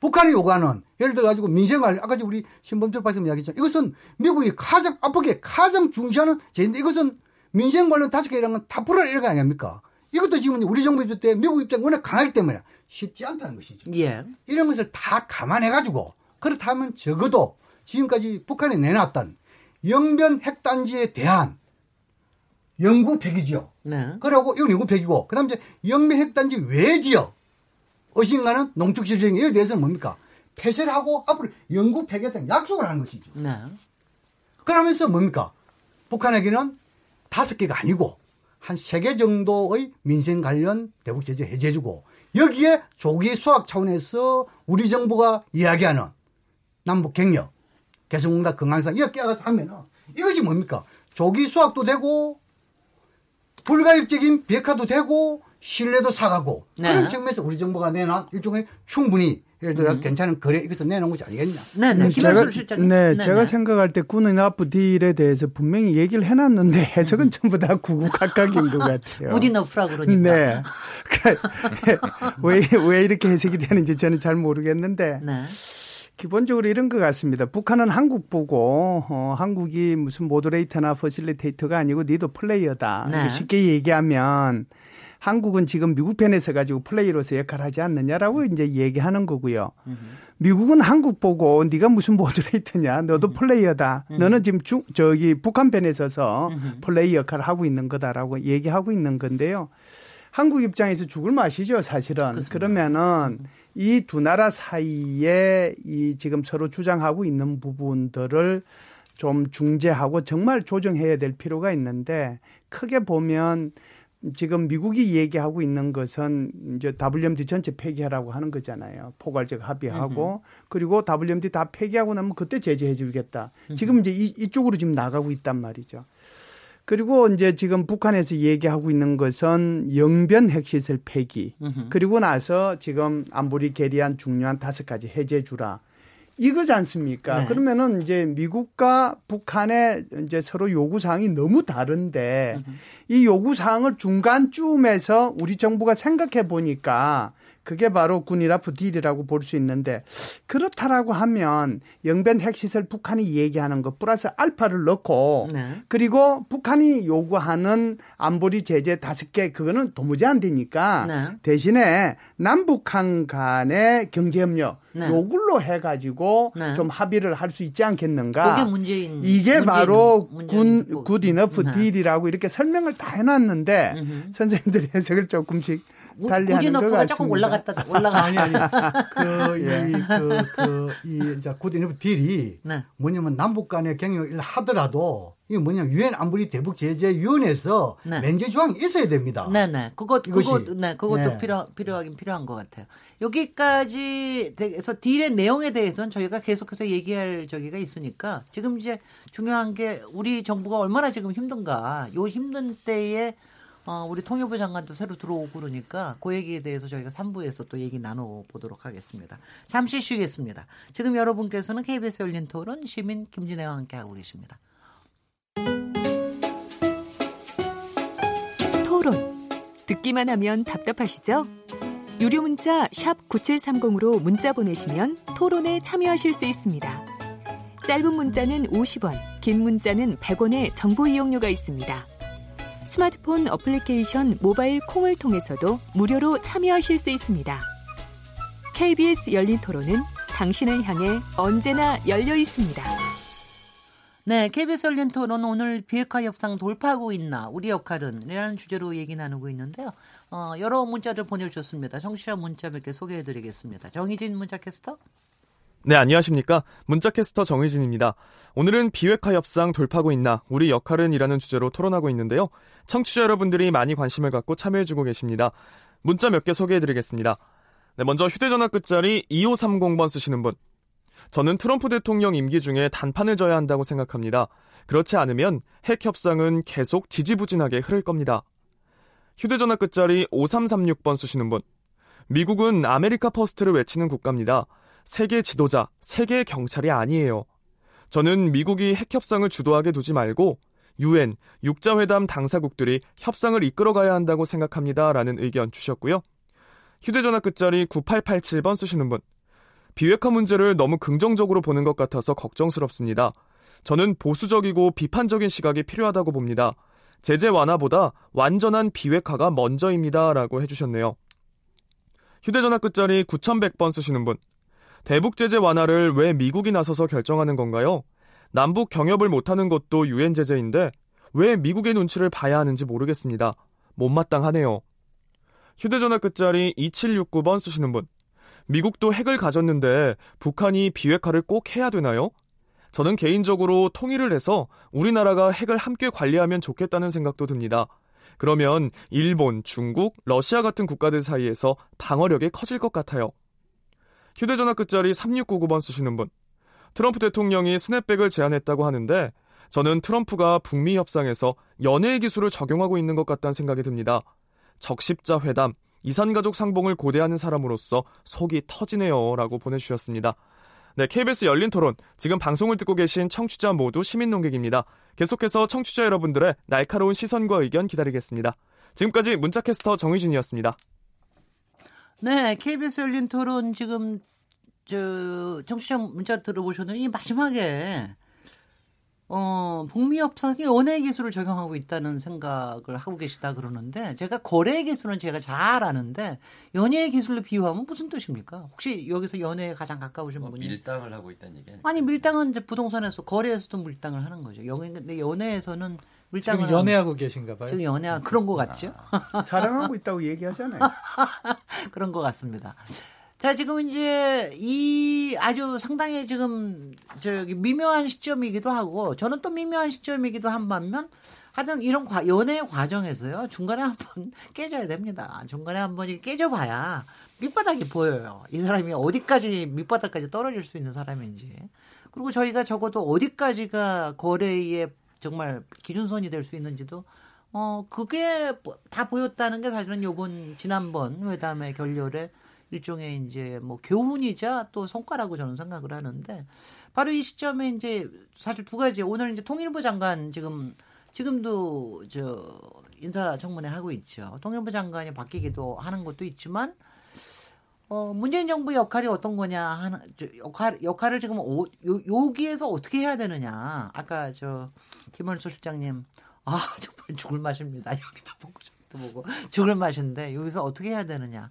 북한이 요구하는 예를 들어 가지고 민생활 아까 우리 신범철 박사님 이야기했잖아요. 이것은 미국이 가장 압박에 가장 중시하는 제인데 이것은 민생 관련 다섯 개라는 건 다 풀어낼 거 아닙니까? 이것도 지금 우리 정부 입장 때 미국 입장이 워낙 강하기 때문에 쉽지 않다는 것이죠. 예. 이런 것을 다 감안해 가지고 그렇다면 적어도 지금까지 북한이 내놨던 영변 핵단지에 대한 영구 폐기지요. 네. 그러고 이건 영구 폐기고 그다음 이제 영변 핵단지 외 지역 어신가는 농축 실정에 대해서는 뭡니까? 폐쇄를 하고 앞으로 영구 폐기했다는 약속을 하는 것이죠. 네. 그러면서 뭡니까? 북한에게는 다섯 개가 아니고 한 세 개 정도의 민생 관련 대북 제재 해제해주고 여기에 조기 수학 차원에서 우리 정부가 이야기하는 남북 경력, 개성공단 건강상 이렇게 하면은 이것이 뭡니까? 조기 수학도 되고 불가역적인 비핵화도 되고 신뢰도 사가고 네. 그런 측면에서 우리 정부가 내놓은 일종의 충분히 예를 들어 괜찮은 거래 이것을 내놓은 것이 아니겠냐. 네, 네. 음, 김현수 실장님. 네, 네, 제가 네. 생각할 때 군의 납부 딜에 대해서 분명히 얘기를 해놨는데 해석은 음. 전부 다 구구각각인 것 같아요. [laughs] 부디너프라 그러니까. 네. [laughs] 왜, 왜 이렇게 해석이 되는지 저는 잘 모르겠는데 네. 기본적으로 이런 것 같습니다. 북한은 한국 보고 어, 한국이 무슨 모더레이터나 퍼실리테이터가 아니고 니도 플레이어다. 네. 쉽게 얘기하면 한국은 지금 미국 편에 서 가지고 플레이로서 역할을 하지 않느냐라고 이제 얘기하는 거고요. 미국은 한국 보고 네가 무슨 모더레이터냐, 너도 플레이어다. 너는 지금 중 저기 북한 편에 서서 플레이 역할을 하고 있는 거다라고 얘기하고 있는 건데요. 한국 입장에서 죽을 맛이죠, 사실은. 그러면은 이 두 나라 사이에 이 지금 서로 주장하고 있는 부분들을 좀 중재하고 정말 조정해야 될 필요가 있는데 크게 보면 지금 미국이 얘기하고 있는 것은 이제 WMD 전체 폐기하라고 하는 거잖아요. 포괄적 합의하고 그리고 WMD 다 폐기하고 나면 그때 제재해 주겠다. 지금 이제 이, 이쪽으로 지금 나가고 있단 말이죠. 그리고 이제 지금 북한에서 얘기하고 있는 것은 영변 핵시설 폐기. 그리고 나서 지금 안보리 계리한 중요한 다섯 가지 해제 주라. 이거지 않습니까? 네. 그러면은 이제 미국과 북한의 이제 서로 요구 사항이 너무 다른데 이 요구 사항을 중간쯤에서 우리 정부가 생각해 보니까 그게 바로 군이라프 딜이라고 볼 수 있는데 그렇다라고 하면 영변 핵시설 북한이 얘기하는 것 플러스 알파를 넣고 네. 그리고 북한이 요구하는 안보리 제재 다섯 개 그거는 도무지 안 되니까 네. 대신에 남북한 간의 경제협력 네. 요걸로 해가지고 네. 좀 합의를 할 수 있지 않겠는가. 그게 문재인 이게 문재인- 바로 문재인 군 good enough 네. deal이라고 이렇게 설명을 다 해놨는데 선생님들이 해석을 조금씩 달리하는 것 같습니다. 조금 올라갔다 올라가 아니 아니 그, [laughs] 예. 이, 그, 그, 이, 이제 good enough deal이 네. 뭐냐면 남북 간의 경협을 하더라도 이게 뭐냐면 유엔 안보리 대북 제재 위원회에서 네. 면제 조항이 있어야 됩니다. 네 네. 그것 이것이. 그것 네 그것도 네. 필요 필요하긴 필요한 것 같아요. 여기까지 해서 딜의 내용에 대해서는 저희가 계속해서 얘기할 저기가 있으니까 지금 이제 중요한 게 우리 정부가 얼마나 지금 힘든가. 요 힘든 때에 어, 우리 통일부 장관도 새로 들어오고 그러니까 그 얘기에 대해서 저희가 3부에서 또 얘기 나눠보도록 하겠습니다. 잠시 쉬겠습니다. 지금 여러분께서는 KBS 열린 토론 시민 김진애와 함께 하고 계십니다. 토론. 듣기만 하면 답답하시죠? 유료 문자 9730으로 문자 보내시면 토론에 참여하실 수 있습니다. 짧은 문자는 50원, 긴 문자는 100원의 정보 이용료가 있습니다. 스마트폰 어플리케이션 모바일 콩을 통해서도 무료로 참여하실 수 있습니다. KBS 열린 토론은 당신을 향해 언제나 열려 있습니다. 네, KBS 열린 토론 오늘 비핵화 협상 돌파하고 있나 우리 역할은 이라는 주제로 얘기 나누고 있는데요. 어, 여러 문자를 보내주셨습니다. 청취자 문자 몇 개 소개해드리겠습니다. 정희진 문자 캐스터. 네, 안녕하십니까. 문자캐스터 정의진입니다. 오늘은 비핵화 협상 돌파고 있나, 우리 역할은 이라는 주제로 토론하고 있는데요. 청취자 여러분들이 많이 관심을 갖고 참여해주고 계십니다. 문자 몇 개 소개해드리겠습니다. 네, 먼저 휴대전화 끝자리 2530번 쓰시는 분. 저는 트럼프 대통령 임기 중에 단판을 져야 한다고 생각합니다. 그렇지 않으면 핵 협상은 계속 지지부진하게 흐를 겁니다. 휴대전화 끝자리 5336번 쓰시는 분. 미국은 America First를 외치는 국가입니다. 세계 지도자, 세계 경찰이 아니에요. 저는 미국이 핵 협상을 주도하게 두지 말고 유엔, 육자회담 당사국들이 협상을 이끌어가야 한다고 생각합니다. 라는 의견 주셨고요. 휴대전화 끝자리 9887번 쓰시는 분. 비핵화 문제를 너무 긍정적으로 보는 것 같아서 걱정스럽습니다. 저는 보수적이고 비판적인 시각이 필요하다고 봅니다. 제재 완화보다 완전한 비핵화가 먼저입니다. 라고 해주셨네요. 휴대전화 끝자리 9100번 쓰시는 분. 대북 제재 완화를 왜 미국이 나서서 결정하는 건가요? 남북 경협을 못하는 것도 유엔 제재인데 왜 미국의 눈치를 봐야 하는지 모르겠습니다. 못마땅하네요. 휴대전화 끝자리 2769번 쓰시는 분. 미국도 핵을 가졌는데 북한이 비핵화를 꼭 해야 되나요? 저는 개인적으로 통일을 해서 우리나라가 핵을 함께 관리하면 좋겠다는 생각도 듭니다. 그러면 일본, 중국, 러시아 같은 국가들 사이에서 방어력이 커질 것 같아요. 휴대전화 끝자리 3699번 쓰시는 분. 트럼프 대통령이 스냅백을 제안했다고 하는데 저는 트럼프가 북미 협상에서 연애의 기술을 적용하고 있는 것 같다는 생각이 듭니다. 적십자 회담, 이산가족 상봉을 고대하는 사람으로서 속이 터지네요. 라고 보내주셨습니다. 네, KBS 열린 토론. 지금 방송을 듣고 계신 청취자 모두 시민 농객입니다. 계속해서 청취자 여러분들의 날카로운 시선과 의견 기다리겠습니다. 지금까지 문자캐스터 정의진이었습니다. 네, KBS 열린 토론 지금 저 청취자 문자 들어보셨는데 이 마지막에 어, 북미 협상이 연애 기술을 적용하고 있다는 생각을 하고 계시다 그러는데 제가 거래 기술은 제가 잘 아는데 연애 기술로 비유하면 무슨 뜻입니까? 혹시 여기서 연애에 가장 가까우신 뭐 분이 밀당을 하고 있다는 얘기 아니에요? 아니 밀당은 이제 부동산에서 거래에서도 밀당을 하는 거죠. 연애 근데 연애에서는 지금 연애하고 계신가 봐요. 지금 연애 그런 것 같죠? 사랑하고 있다고 얘기하잖아요. [laughs] 그런 것 같습니다. 자, 지금 이제 이 아주 상당히 지금 저기 미묘한 시점이기도 하고 저는 또 미묘한 시점이기도 한 반면 하여튼 이런 과, 연애 과정에서요 중간에 한번 [laughs] 깨져야 됩니다. 중간에 한번 깨져봐야 밑바닥이 보여요. 이 사람이 어디까지 밑바닥까지 떨어질 수 있는 사람인지. 그리고 저희가 적어도 어디까지가 거래의 정말 기준선이 될 수 있는지도 어 그게 다 보였다는 게 사실은 요번 지난번 회담의 결렬에 일종의 이제 뭐 교훈이자 또 성과라고 저는 생각을 하는데 바로 이 시점에 이제 사실 두 가지 오늘 이제 통일부 장관 지금 지금도 저 인사청문회 하고 있죠. 통일부 장관이 바뀌기도 하는 것도 있지만 어, 문재인 정부 역할이 어떤 거냐 하는 역할 역할을 지금 오, 요, 여기에서 어떻게 해야 되느냐. 아까 저 김원수 실장님 아 [laughs] 정말 죽을 맛입니다. 여기도 보고 저기도 보고 죽을 맛인데 여기서 어떻게 해야 되느냐.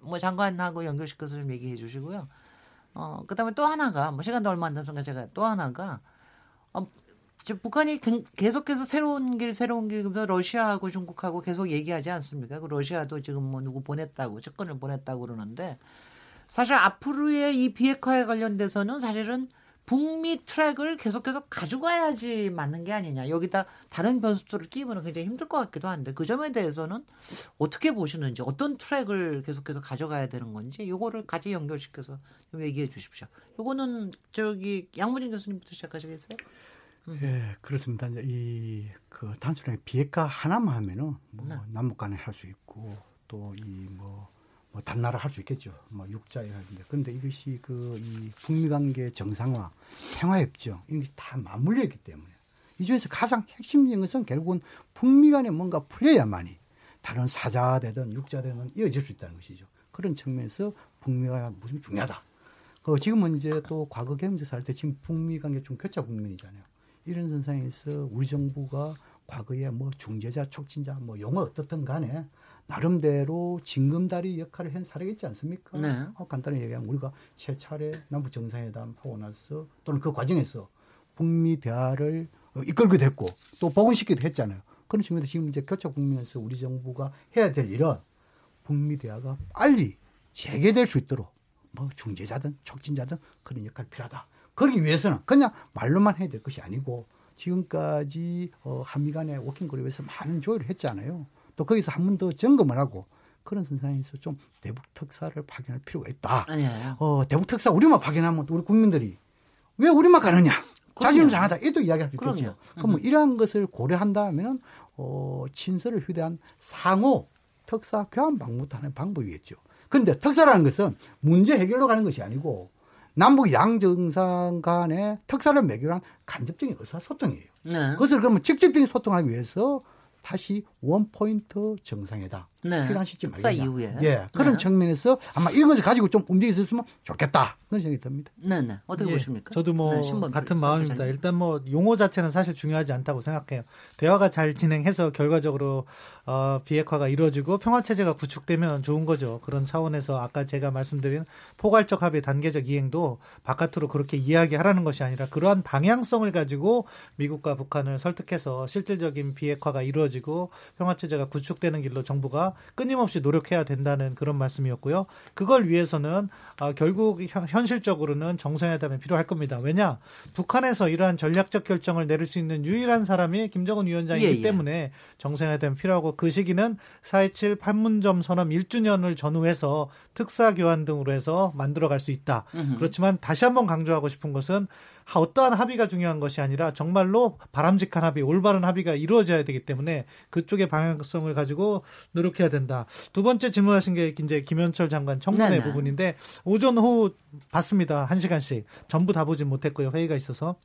뭐 장관하고 연결시켜서 좀 얘기해 주시고요. 어 그다음에 또 하나가 뭐 시간도 얼마 안 남았으니까 제가 또 하나가 어, 북한이 계속해서 새로운 길, 새로운 길, 러시아하고 중국하고 계속 얘기하지 않습니까? 그 러시아도 지금 뭐 누구 보냈다고, 측근을 보냈다고 그러는데, 사실 앞으로의 이 비핵화에 관련돼서는 사실은 북미 트랙을 계속해서 가져가야지 맞는 게 아니냐. 여기다 다른 변수들을 끼우면 굉장히 힘들 것 같기도 한데, 그 점에 대해서는 어떻게 보시는지, 어떤 트랙을 계속해서 가져가야 되는 건지, 요거를 같이 연결시켜서 좀 얘기해 주십시오. 요거는 저기 양무진 교수님부터 시작하시겠어요? 예, 그렇습니다. 이제 이, 그, 단순하게 비핵화 하나만 하면은, 뭐, 네. 남북 간에 할 수 있고, 또 이, 뭐, 뭐, 단나라 할 수 있겠죠. 뭐, 육자이라든지. 그런데 이것이 그, 이, 북미 관계 정상화, 평화 협정, 이런 게다 맞물려 있기 때문에. 이 중에서 가장 핵심적인 것은 결국은 북미 간에 뭔가 풀려야만이 다른 사자되든 육자되든 이어질 수 있다는 것이죠. 그런 측면에서 북미가 무슨 중요하다. 그 지금은 이제 또 과거 경제사 할때 지금 북미 관계 좀 교차 국면이잖아요. 이런 선상에서 우리 정부가 과거에 뭐 중재자, 촉진자, 뭐 용어 어떻든 간에 나름대로 징검다리 역할을 한 사례가 있지 않습니까? 네. 어, 간단히 얘기하면 우리가 세 차례 남북 정상회담 하고 나서 또는 그 과정에서 북미 대화를 이끌게 됐고 또 복원시키기도 했잖아요. 그런 측면에서 지금 이제 교착 국면에서 우리 정부가 해야 될 일은 북미 대화가 빨리 재개될 수 있도록 뭐 중재자든 촉진자든 그런 역할이 필요하다. 그러기 위해서는 그냥 말로만 해야 될 것이 아니고 지금까지 어, 한미 간의 working group에서 많은 조율을 했잖아요. 또 거기서 한 번 더 점검을 하고 그런 선상에서 좀 대북 특사를 파견할 필요가 있다. 아니에요. 어, 대북 특사 우리만 파견하면 우리 국민들이 왜 우리만 가느냐? 자신은 장하다. 이도 이야기할 수 있겠죠. 그럼 뭐 이러한 것을 고려한다면 어, 친서를 휴대한 상호 특사 교환 방문도 하는 방법이겠죠. 그런데 특사라는 것은 문제 해결로 가는 것이 아니고 남북 양정상 간의 특사를 매결한 간접적인 의사소통이에요. 네. 그것을 그러면 직접적인 소통하기 위해서 다시 원포인트 정상회담 네. 필요한 시점 말이냐. 이후에. 예. 그런 네. 측면에서 아마 이런 것을 가지고 좀 움직여 있었으면 좋겠다. 그런 생각이 듭니다. 네, 네. 어떻게 예. 보십니까? 저도 뭐 네, 같은 마음입니다. 일단 뭐 용어 자체는 사실 중요하지 않다고 생각해요. 대화가 잘 진행해서 결과적으로 어, 비핵화가 이루어지고 평화 체제가 구축되면 좋은 거죠. 그런 차원에서 아까 제가 말씀드린 포괄적 합의 단계적 이행도 바깥으로 그렇게 이야기하라는 것이 아니라 그러한 방향성을 가지고 미국과 북한을 설득해서 실질적인 비핵화가 이루어지고 평화 체제가 구축되는 길로 정부가 끊임없이 노력해야 된다는 그런 말씀이었고요. 그걸 위해서는 어, 결국 현실적으로는 정상회담이 필요할 겁니다. 왜냐 북한에서 이러한 전략적 결정을 내릴 수 있는 유일한 사람이 김정은 위원장이기 예, 예. 때문에 정상회담이 필요하고 그 시기는 4.27 판문점 선언 1주년을 전후해서 특사 교환 등으로 해서 만들어갈 수 있다. 으흠. 그렇지만 다시 한번 강조하고 싶은 것은 어떠한 합의가 중요한 것이 아니라 정말로 바람직한 합의, 올바른 합의가 이루어져야 되기 때문에 그쪽의 방향성을 가지고 노력해야 된다. 두 번째 질문하신 게 이제 김현철 장관 청문회 네네. 부분인데 오전 오후 봤습니다. 한 시간씩 전부 다 보진 못했고요. 회의가 있어서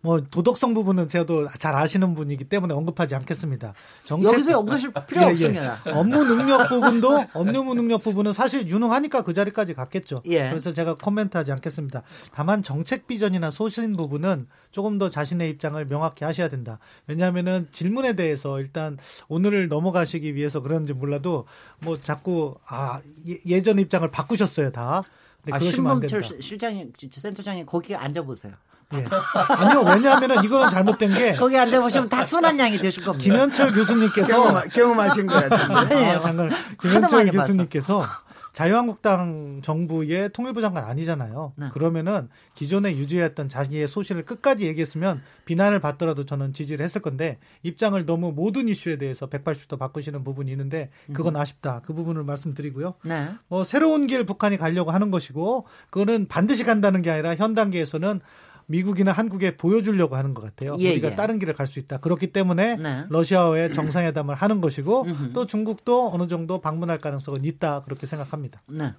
뭐 도덕성 부분은 제가도 잘 아시는 분이기 때문에 언급하지 않겠습니다. 정책 여기서 언급하실 필요 예, 예. 없습니다. 예. 업무 능력 부분도 업무 능력 부분은 사실 유능하니까 그 자리까지 갔겠죠. 예. 그래서 제가 코멘트하지 않겠습니다. 다만 정책 비전이나 소신 부분은 조금 더 자신의 입장을 명확히 하셔야 된다. 왜냐하면은 질문에 대해서 일단 오늘을 넘어가시기 위해서 그런지 몰라도 뭐 자꾸 아 예, 예전 입장을 바꾸셨어요 다. 아, 신범철 실장님, 센터장님 거기 앉아보세요. 예. 아니요, 왜냐하면 이거는 잘못된 게. 거기 앉아보시면 다 순한 양이 되실 겁니다. 김현철 교수님께서. 경험, 하신것 같은데. 아니에요. 아, 잠깐. 김현철 교수님께서 자유한국당 정부의 통일부 장관 아니잖아요. 네. 그러면은 기존에 유지했던 자기의 소신을 끝까지 얘기했으면 비난을 받더라도 저는 지지를 했을 건데 입장을 너무 모든 이슈에 대해서 180도 바꾸시는 부분이 있는데 그건 음. 아쉽다. 그 부분을 말씀드리고요. 네. 어, 새로운 길 북한이 가려고 하는 것이고 그거는 반드시 간다는 게 아니라 현 단계에서는 미국이나 한국에 보여주려고 하는 것 같아요. 예, 우리가 예. 다른 길을 갈 수 있다. 그렇기 때문에 네. 러시아와의 정상회담을 하는 것이고 또 중국도 어느 정도 방문할 가능성은 있다. 그렇게 생각합니다. 네.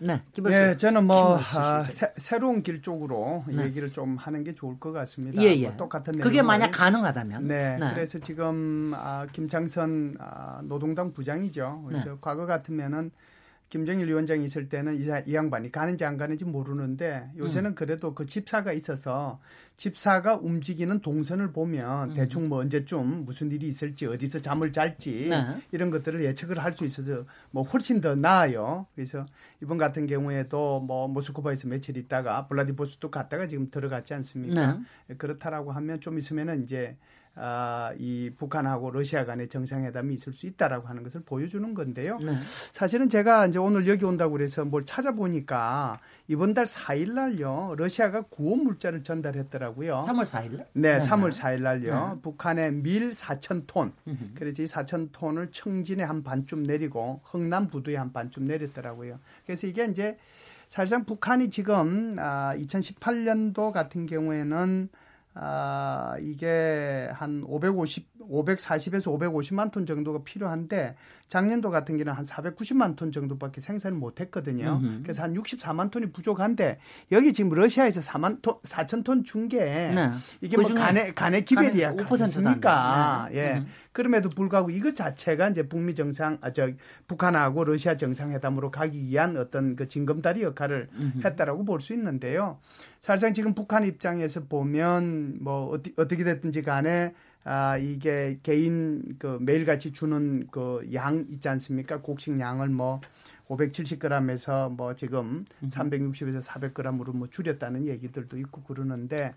네, 네, 저는 뭐 아, 새, 로운길 쪽으로 네. 얘기를 좀 하는 게 좋을 것 같습니다. 예, 예. 뭐 똑같은 그게 만약 가능하다면. 네, 네. 그래서 지금 아, 김창선 아, 노동당 부장이죠. 그래서 네. 과거 같으면은 김정일 위원장이 있을 때는 이, 이 양반이 가는지 안 가는지 모르는데 요새는 음. 그래도 그 집사가 있어서 집사가 움직이는 동선을 보면 음. 대충 뭐 언제쯤 무슨 일이 있을지 어디서 잠을 잘지 네. 이런 것들을 예측을 할 수 있어서 뭐 훨씬 더 나아요. 그래서 이번 같은 경우에도 뭐 모스크바에서 며칠 있다가 블라디보스토 갔다가 지금 들어갔지 않습니까? 네. 그렇다라고 하면 좀 있으면은 이제 아, 이 북한하고 러시아 간의 정상회담이 있을 수 있다라고 하는 것을 보여주는 건데요. 네. 사실은 제가 이제 오늘 여기 온다고 그래서 뭘 찾아보니까 이번 달 4일 날요. 러시아가 구호 물자를 전달했더라고요. 3월 4일 날? 네, 네 3월 4일 날요. 네. 북한의 밀 4천 톤. 그래서 이 4천 톤을 청진에 한 반쯤 내리고 흥남 부두에 한 반쯤 내렸더라고요. 그래서 이게 이제 사실상 북한이 지금 아, 2018년도 같은 경우에는 아, 이게 한 550, 540에서 550만 톤 정도가 필요한데 작년도 같은 경우는 한 490만 톤 정도밖에 생산을 못 했거든요. 음흠. 그래서 한 64만 톤이 부족한데 여기 지금 러시아에서 4만 톤, 4천 톤 준게 네. 이게 뭐 간의 간의 기별이야. 5%습니까? 예. 음. 그럼에도 불구하고 이것 자체가 이제 북미 정상, 아, 저 북한하고 러시아 정상회담으로 가기 위한 어떤 그 징검다리 역할을 음흠. 했다라고 볼 수 있는데요. 사실상 지금 북한 입장에서 보면 뭐 어디, 어떻게 됐든지 간에 아, 이게 개인 그 매일같이 주는 그 양 있지 않습니까? 곡식 양을 뭐 570g에서 뭐 지금 360에서 400g으로 뭐 줄였다는 얘기들도 있고 그러는데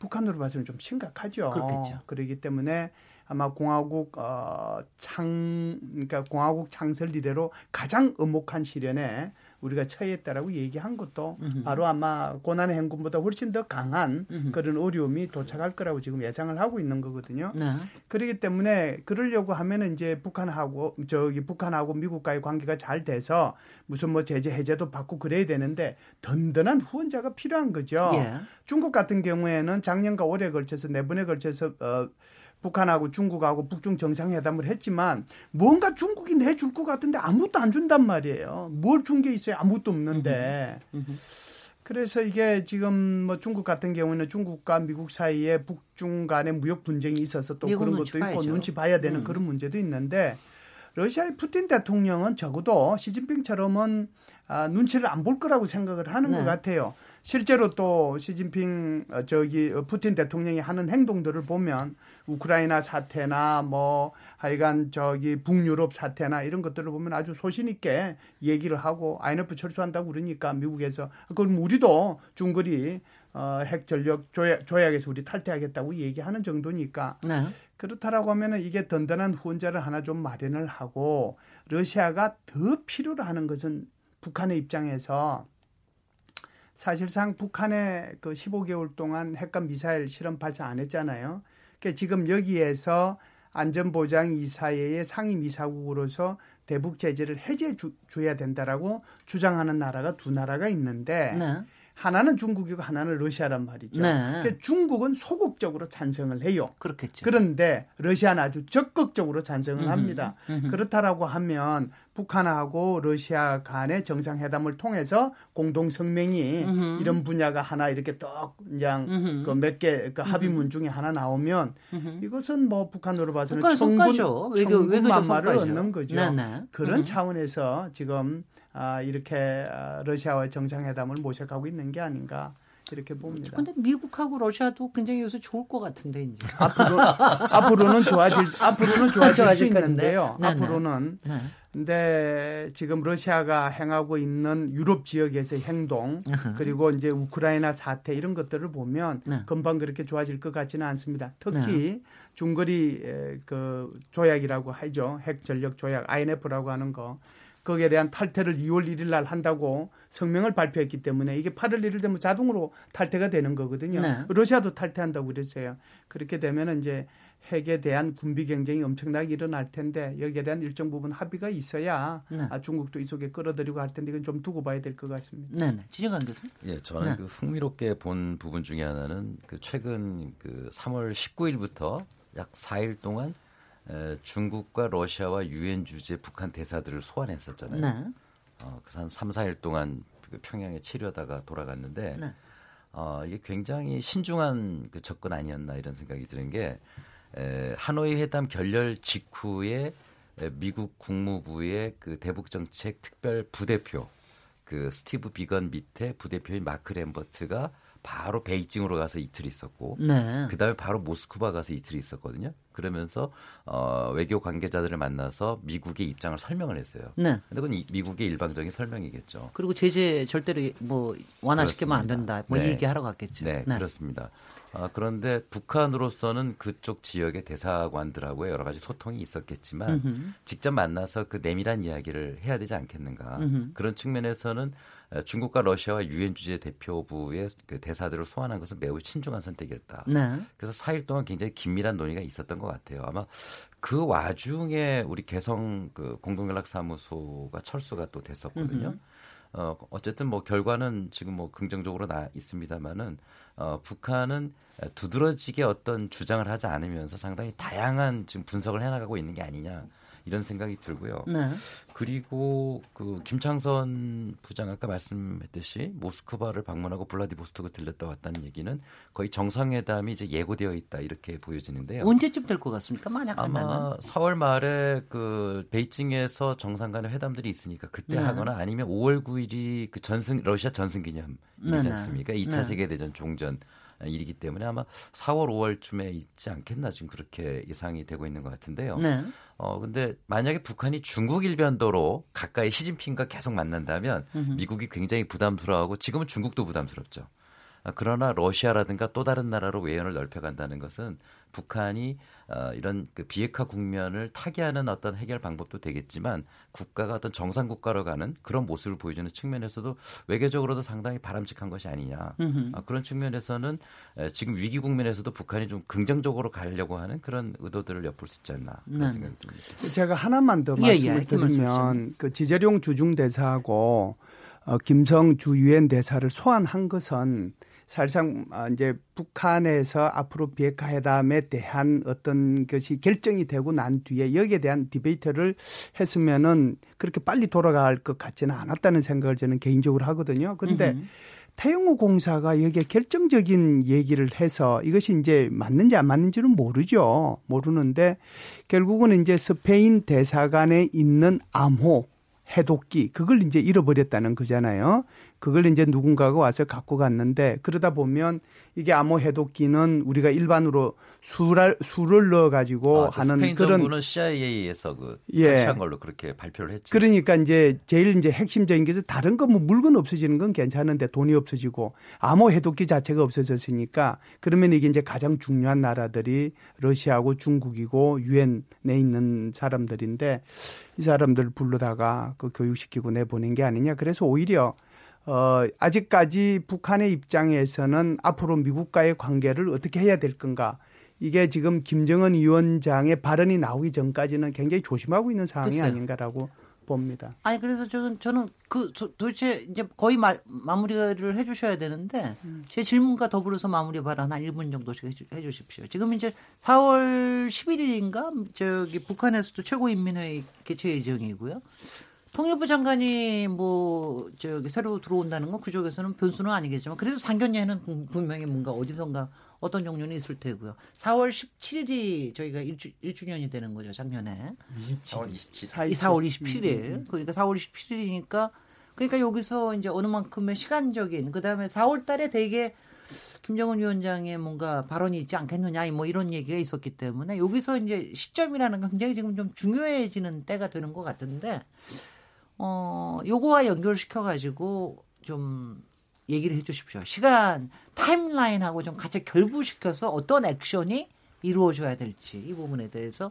북한으로 봐서는 좀 심각하죠. 그렇겠죠. 그러기 때문에 아마 공화국 어 창 그러니까 공화국 창설 이래로 가장 엄혹한 시련에 우리가 처했다라고 얘기한 것도 음흠. 바로 아마 고난의 행군보다 훨씬 더 강한 음흠. 그런 어려움이 도착할 거라고 지금 예상을 하고 있는 거거든요. 네. 그렇기 때문에 그러려고 하면은 이제 북한하고 저기 북한하고 미국과의 관계가 잘 돼서 무슨 뭐 제재 해제도 받고 그래야 되는데 든든한 후원자가 필요한 거죠. 예. 중국 같은 경우에는 작년과 올해 걸쳐서 네 번에 걸쳐서 어 북한하고 중국하고 북중 정상회담을 했지만 뭔가 중국이 내줄 것 같은데 아무것도 안 준단 말이에요. 뭘 준 게 있어요? 아무것도 없는데. 그래서 이게 지금 뭐 중국 같은 경우는 중국과 미국 사이에 북중 간의 무역 분쟁이 있어서 또 그런 것도 있고 봐야죠. 눈치 봐야 되는 음. 그런 문제도 있는데 러시아의 푸틴 대통령은 적어도 시진핑처럼은 아, 눈치를 안 볼 거라고 생각을 하는 네. 것 같아요. 실제로 또 시진핑 어, 저기 어, 푸틴 대통령이 하는 행동들을 보면 우크라이나 사태나 뭐 하여간 저기 북유럽 사태나 이런 것들을 보면 아주 소신 있게 얘기를 하고 INF 철수한다고 그러니까 미국에서 그럼 우리도 중거리 어, 핵 전력 조약, 조약에서 우리 탈퇴하겠다고 얘기하는 정도니까 네. 그렇다라고 하면은 이게 든든한 후원자를 하나 좀 마련을 하고 러시아가 더 필요로 하는 것은 북한의 입장에서 사실상 북한의 그 15개월 동안 핵과 미사일 실험 발사 안 했잖아요. 그러니까 지금 여기에서 안전보장 이사회의 상임 이사국으로서 대북 제재를 해제해 줘야 된다라고 주장하는 나라가 두 나라가 있는데 네. 하나는 중국이고 하나는 러시아란 말이죠. 네. 그러니까 중국은 소극적으로 찬성을 해요. 그렇겠죠. 그런데 러시아는 아주 적극적으로 찬성을 합니다. 음흠. 그렇다라고 하면 북한하고 러시아 간의 정상회담을 통해서 공동 성명이 음흠. 이런 분야가 하나 이렇게 떡 그냥 그 몇 개 그 합의문 중에 하나 나오면 이것은 뭐 북한으로 봐서는 청분 청분만마를 얻는 거죠. 네 네. 그런 차원에서 지금 아, 이렇게 아, 러시아와의 정상회담을 모색하고 있는 게 아닌가 이렇게 봅니다. 그런데 미국하고 러시아도 굉장히 요새 좋을 것 같은데 이제 앞으로 앞으로는 좋아질 앞으로는 좋아질 수 있는데요. 네, 네. 앞으로는 네. 근데 지금 러시아가 행하고 있는 유럽 지역에서의 행동 그리고 이제 우크라이나 사태 이런 것들을 보면 네. 금방 그렇게 좋아질 것 같지는 않습니다. 특히 네. 중거리 그 조약이라고 하죠. 핵 전력 조약 INF라고 하는 거 거기에 대한 탈퇴를 2월 1일 날 한다고 성명을 발표했기 때문에 이게 8월 1일 되면 자동으로 탈퇴가 되는 거거든요. 네. 러시아도 탈퇴한다고 그랬어요. 그렇게 되면 이제 핵에 대한 군비 경쟁이 엄청나게 일어날 텐데 여기에 대한 일정 부분 합의가 있어야 네. 아, 중국도 이 속에 끌어들이고 할 텐데 이건 좀 두고 봐야 될 것 같습니다. 네, 네. 진영관 교수. 예, 저는 네. 그 흥미롭게 본 부분 중에 하나는 그 최근 그 3월 19일부터 약 4일 동안 중국과 러시아와 유엔 주재 북한 대사들을 소환했었잖아요. 네. 어, 그한 3, 4일 동안 그 평양에 치려다가 돌아갔는데 네. 어, 이게 굉장히 신중한 그 접근 아니었나 이런 생각이 드는 게 에, 하노이 회담 결렬 직후에 미국 국무부의 그 대북 정책 특별 부대표 그 스티브 비건 밑에 부대표인 마크 램버트가 바로 베이징으로 가서 이틀 있었고 네. 그다음에 바로 모스크바 가서 이틀 있었거든요. 그러면서 어, 외교 관계자들을 만나서 미국의 입장을 설명을 했어요. 네. 근데 그건 이, 미국의 일방적인 설명이겠죠. 그리고 제재 절대로 뭐 완화시키면 안. 된다. 뭐 네. 얘기하러 갔겠죠. 네, 그렇습니다. 아, 그런데 북한으로서는 그쪽 지역의 대사관들하고 여러 가지 소통이 있었겠지만 음흠. 직접 만나서 그 내밀한 이야기를 해야 되지 않겠는가. 음흠. 그런 측면에서는 어, 중국과 러시아와 유엔 주재 대표부의 그 대사들을 소환한 것은 매우 신중한 선택이었다. 네. 그래서 4일 동안 굉장히 긴밀한 논의가 있었던 것 같아요. 아마 그 와중에 우리 개성 그 공동연락사무소가 철수가 또 됐었거든요. 음흠. 어, 어쨌든 뭐 결과는 지금 뭐 긍정적으로 나 있습니다만은 어, 북한은 두드러지게 어떤 주장을 하지 않으면서 상당히 다양한 지금 분석을 해나가고 있는 게 아니냐 이런 생각이 들고요. 네. 그리고 그 김창선 부장 아까 말씀했듯이 모스크바를 방문하고 블라디보스토크 들렸다 왔다는 얘기는 거의 정상회담이 이제 예고되어 있다 이렇게 보여지는데요. 언제쯤 될 것 같습니까? 만약 한다면. 아마 4월 말에 그 베이징에서 정상 간의 회담들이 있으니까 그때 네. 하거나 아니면 5월 9일이 그 전승 러시아 전승 기념일이지 네, 네. 않습니까? 2차 네. 세계 대전 종전 일이기 때문에 아마 4월 5월쯤에 있지 않겠나 지금 그렇게 예상이 되고 있는 것 같은데요. 네. 어 근데 만약에 북한이 중국 일변도로 가까이 시진핑과 계속 만난다면 음흠. 미국이 굉장히 부담스러워하고 지금은 중국도 부담스럽죠. 아, 그러나 러시아라든가 또 다른 나라로 외연을 넓혀간다는 것은 북한이 어, 이런 그 비핵화 국면을 타개하는 어떤 해결 방법도 되겠지만 국가가 어떤 정상 국가로 가는 그런 모습을 보여주는 측면에서도 외교적으로도 상당히 바람직한 것이 아니냐. 아, 그런 측면에서는 에, 지금 위기 국면에서도 북한이 좀 긍정적으로 가려고 하는 그런 의도들을 엿볼 수 있지 않나 그런 네. 생각이 듭니다. 제가 하나만 더 예, 예, 말씀을 이렇게 말씀 드리면 그 지재룡 주중 대사하고 어, 김성 주 유엔 대사를 소환한 것은 사실상 아, 이제 북한에서 앞으로 비핵화 회담에 대한 어떤 것이 결정이 되고 난 뒤에 여기에 대한 디베이트를 했으면은 그렇게 빨리 돌아갈 것 같지는 않았다는 생각을 저는 개인적으로 하거든요. 그런데 음흠. 태영호 공사가 여기에 결정적인 얘기를 해서 이것이 이제 맞는지 안 맞는지는 모르죠. 모르는데 결국은 이제 스페인 대사관에 있는 암호 해독기 그걸 이제 잃어버렸다는 거잖아요. 그걸 이제 누군가가 와서 갖고 갔는데 그러다 보면 이게 암호 해독기는 우리가 일반으로 수를 수를 넣어 가지고 아, 그 하는 스페인 그런 정부는 CIA에서 그 예. 탈취한 걸로 그렇게 발표를 했죠. 그러니까 이제 제일 이제 핵심적인 게 다른 거 뭐 물건 없어지는 건 괜찮은데 돈이 없어지고 암호 해독기 자체가 없어졌으니까 그러면 이게 이제 가장 중요한 나라들이 러시아하고 중국이고 유엔에 있는 사람들인데 이 사람들 불러다가 그 교육시키고 내보낸 게 아니냐. 그래서 오히려 어, 아직까지 북한의 입장에서는 앞으로 미국과의 관계를 어떻게 해야 될 건가. 이게 지금 김정은 위원장의 발언이 나오기 전까지는 굉장히 조심하고 있는 상황이 글쎄요. 아닌가라고 봅니다. 아니 그래서 저는 저는 그 도- 도대체 이제 거의 마, 마무리를 해주셔야 되는데 제 질문과 더불어서 마무리 발언 한 1분 정도씩 해주, 해주십시오. 지금 이제 4월 11일인가 저기 북한에서도 최고인민회의 개최 예정이고요. 통일부 장관이 뭐 저기 새로 들어온다는 건 그쪽에서는 변수는 아니겠지만 그래도 상견례는 분- 분명히 뭔가 어디선가 어떤 종류는 있을 테고요. 4월 17일이 저희가 1주, 1주년이 되는 거죠 작년에. 4월 27일. 이 4월 27일. 그러니까 4월 27일이니까 그러니까 여기서 이제 어느 만큼의 시간적인 그다음에 4월 달에 되게 김정은 위원장의 뭔가 발언이 있지 않겠느냐 뭐 이런 얘기가 있었기 때문에 여기서 이제 시점이라는 건 굉장히 지금 좀 중요해지는 때가 되는 것 같은데 어 요거와 연결시켜 가지고 좀 얘기를 해 주십시오. 시간 타임라인하고 좀 같이 결부시켜서 어떤 액션이 이루어져야 될지 이 부분에 대해서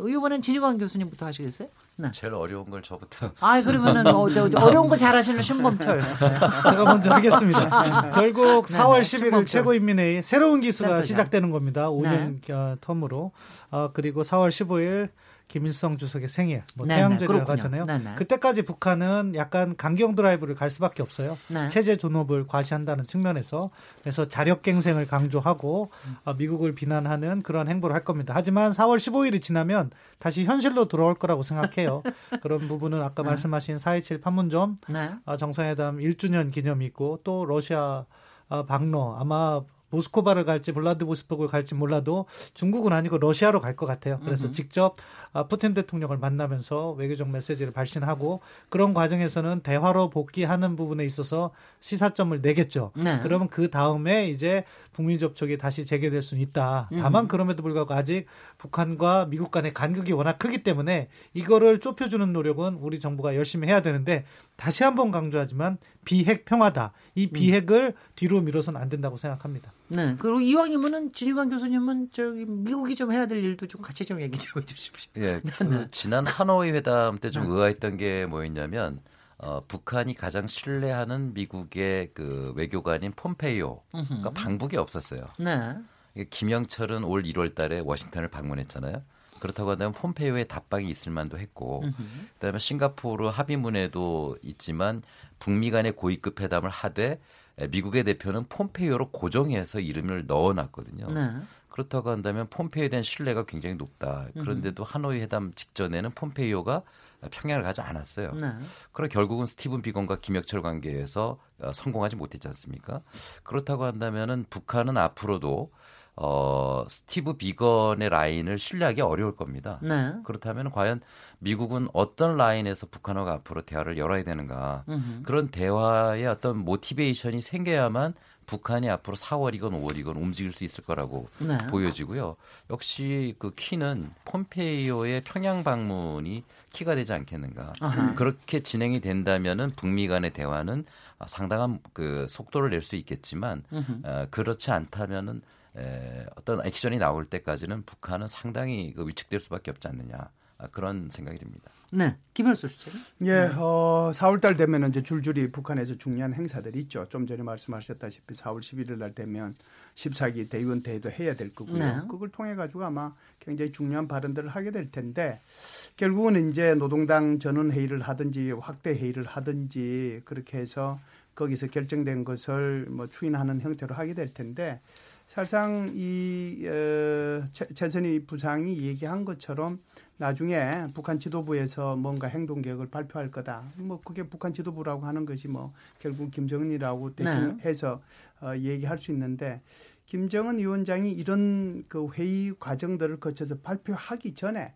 이번엔 진희광 교수님부터 하시겠어요? 네. 제일 어려운 걸 저부터. 아 그러면은 어, 저, 저 어려운 거 잘하시는 신범철. 제가 먼저 하겠습니다. 결국 네, 4월 네, 11일 신범철. 최고인민회의 새로운 기수가 센터장. 시작되는 겁니다. 5년 네. 어, 텀으로. 어, 그리고 4월 15일 김일성 주석의 생일, 뭐 네, 네, 태양절이라고 그렇군요. 하잖아요. 네, 네. 그때까지 북한은 약간 강경 드라이브를 갈 수밖에 없어요. 네. 체제 존업을 과시한다는 측면에서 그래서 자력갱생을 강조하고 어, 미국을 비난하는 그런 행보를 할 겁니다. 하지만 4월 15일이 지나면 다시 현실로 돌아올 거라고 생각해요. [laughs] 그런 부분은 아까 말씀하신 4.27 판문점 네. 아, 정상회담 1주년 기념이 있고 또 러시아 아, 방로 아마 모스코바를 갈지 블라디보스토크를 갈지 몰라도 중국은 아니고 러시아로 갈 것 같아요. 그래서 음흠. 직접 아, 푸틴 대통령을 만나면서 외교적 메시지를 발신하고 그런 과정에서는 대화로 복귀하는 부분에 있어서 시사점을 내겠죠. 네. 그러면 그 다음에 이제 북미 접촉이 다시 재개될 수는 있다. 다만 음. 그럼에도 불구하고 아직 북한과 미국 간의 간극이 워낙 크기 때문에 이거를 좁혀주는 노력은 우리 정부가 열심히 해야 되는데 다시 한번 강조하지만 비핵 평화다. 이 비핵을 뒤로 미뤄서는 안 된다고 생각합니다. 네. 그리고 이왕이면은 진희관 교수님은 저기 미국이 좀 해야 될 일도 좀 같이 좀 얘기 좀 해주십시오. 예, [laughs] 그 지난 하노이 회담 때좀 네. 의아했던 게 뭐였냐면 어, 북한이 가장 신뢰하는 미국의 그 외교관인 폼페이오가 음흠. 방북이 없었어요. 네. 김영철은 올 1월 달에 워싱턴을 방문했잖아요. 그렇다고 한다면 폼페이오의 답방이 있을 만도 했고 음흠. 그다음에 싱가포르 합의문에도 있지만 북미 간의 고위급 회담을 하되 미국의 대표는 폼페이오로 고정해서 이름을 넣어놨거든요. 네. 그렇다고 한다면 폼페이오에 대한 신뢰가 굉장히 높다. 그런데도 하노이 회담 직전에는 폼페이오가 평양을 가지 않았어요. 네. 그러 결국은 스티븐 비건과 김혁철 관계에서 어, 성공하지 못했지 않습니까? 그렇다고 한다면은 북한은 앞으로도 어, 스티브 비건의 라인을 신뢰하기 어려울 겁니다. 네. 그렇다면 과연 미국은 어떤 라인에서 북한과 앞으로 대화를 열어야 되는가? 음흠. 그런 대화의 어떤 모티베이션이 생겨야만 북한이 앞으로 4월이건 5월이건 움직일 수 있을 거라고 네. 보여지고요. 역시 그 키는 폼페이오의 평양 방문이 키가 되지 않겠는가. 아하. 그렇게 진행이 된다면은 북미 간의 대화는 아, 상당한 그 속도를 낼 수 있겠지만. 어, 그렇지 않다면은 에, 어떤 액션이 나올 때까지는 북한은 상당히 그 위축될 수밖에 없지 않느냐 아, 그런 생각이 듭니다. 네. 김현수 씨. 예, 어, 4월달 되면 이제 줄줄이 북한에서 중요한 행사들이 있죠. 좀 전에 말씀하셨다시피 4월 11일 날 되면 14기 대의원 대회도 해야 될 거고요. 네. 그걸 통해 가지고 아마 굉장히 중요한 발언들을 하게 될 텐데 결국은 이제 노동당 전원 회의를 하든지 확대 회의를 하든지 그렇게 해서 거기서 결정된 것을 뭐 추인하는 형태로 하게 될 텐데 사실상 이 어, 최- 최선희 부상이 얘기한 것처럼 나중에 북한 지도부에서 뭔가 행동 계획을 발표할 거다. 뭐 그게 북한 지도부라고 하는 것이 뭐 결국 김정은이라고 대충 해서 어, 얘기할 수 있는데 김정은 위원장이 이런 그 회의 과정들을 거쳐서 발표하기 전에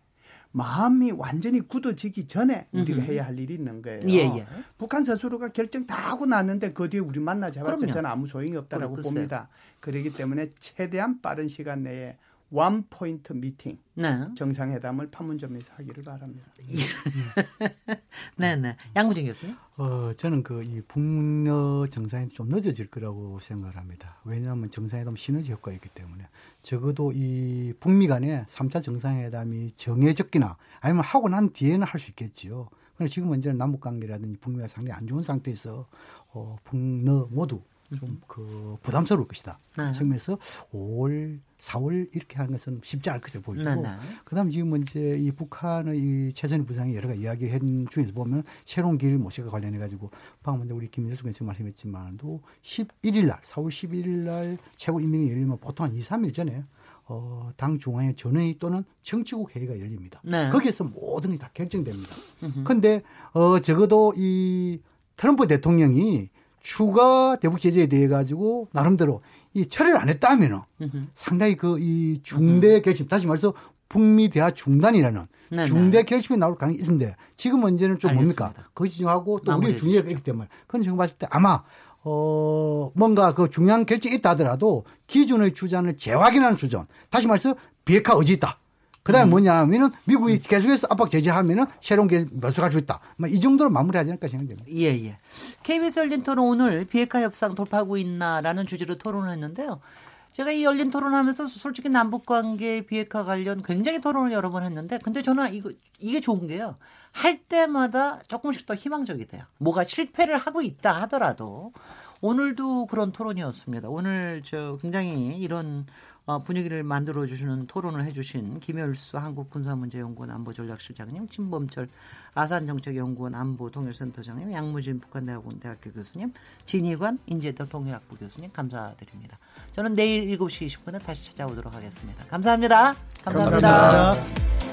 마음이 완전히 굳어지기 전에 우리가 음흠. 해야 할 일이 있는 거예요. 예, 예. 북한 스스로가 결정 다 하고 났는데 그 뒤에 우리 만나자마자. 저는 아무 소용이 없다라고. 봅니다. 그렇기 때문에 최대한 빠른 시간 내에 원 포인트 미팅 네. 정상회담을 판문점에서 하기를 바랍니다. [laughs] 네, 네. 양구진 교수님. 어, 저는 그 이 북러 정상회담이 좀 늦어질 거라고 생각을 합니다. 왜냐하면 정상회담 시너지 효과가 있기 때문에 적어도 이 북미 간에 3차 정상회담이 정해졌기나 아니면 하고 난 뒤에는 할 수 있겠지요. 그런데 지금 현재는 남북 관계라든지 북미가 상당히 안 좋은 상태에서 어, 북러 모두 좀 그 부담스러울 것이다. 네. 지금에서 5월, 4월 이렇게 하는 것은 쉽지 않을 것으로 보이고 네, 네. 그다음 지금 이제 이 북한의 이 최선희 부상이 여러 가지 이야기한 중에서 보면 새로운 길 모색과 관련해 가지고 방금 우리 김일수 교수 말씀했지만도 11일 날 4월 11일 날 최고 인민이 열리면 보통 한 2, 3일 전에 어, 당 중앙회 전회의 또는 정치국 회의가 열립니다. 네. 거기에서 모든 게 다 결정됩니다. 근데 어 적어도 이 트럼프 대통령이 추가 대북 제재에 대해 가지고 나름대로 이 철회를 안 했다면은. 상당히 그 이 중대 결심 다시 말해서 북미 대화 중단이라는 네, 중대 네. 결심이 나올 가능성이 있는데 지금 문제는 좀 뭡니까? 알겠습니다. 그것이 중요하고 또 마무리해 우리 중요가 있기 때문에 그건 제가 봤을 때 아마 어 뭔가 그 중요한 결정이 있다 하더라도 기존의 주장을 재확인하는 수준 다시 말해서 비핵화 의지 있다. 그다음에 음. 뭐냐면은 미국이 계속해서 압박 제재하면은 새로운 게 멸수할 수 있다. 뭐이 정도로 마무리하지 않을까 생각됩니다. 예, 예. KBS 열린 토론 오늘 비핵화 협상 돌파하고 있나라는 주제로 토론을 했는데요. 제가 이 열린 토론하면서 솔직히 남북 관계 비핵화 관련 굉장히 토론을 여러 번 했는데 근데 저는 이거 이게 좋은 게요. 할 때마다 조금씩 더 희망적이 돼요. 뭐가 실패를 하고 있다 하더라도 오늘도 그런 토론이었습니다. 오늘 저 굉장히 이런 어, 분위기를 만들어 주시는 토론을 해주신 김열수 한국군사문제연구원 안보전략실장님, 진범철 아산정책연구원 안보동일센터장님, 양무진 북한대학원 대학교 교수님, 진희관 인제대 동일학부 교수님 감사드립니다. 저는 내일 7시 20분에 다시 찾아오도록 하겠습니다. 감사합니다. 감사합니다. 감사합니다.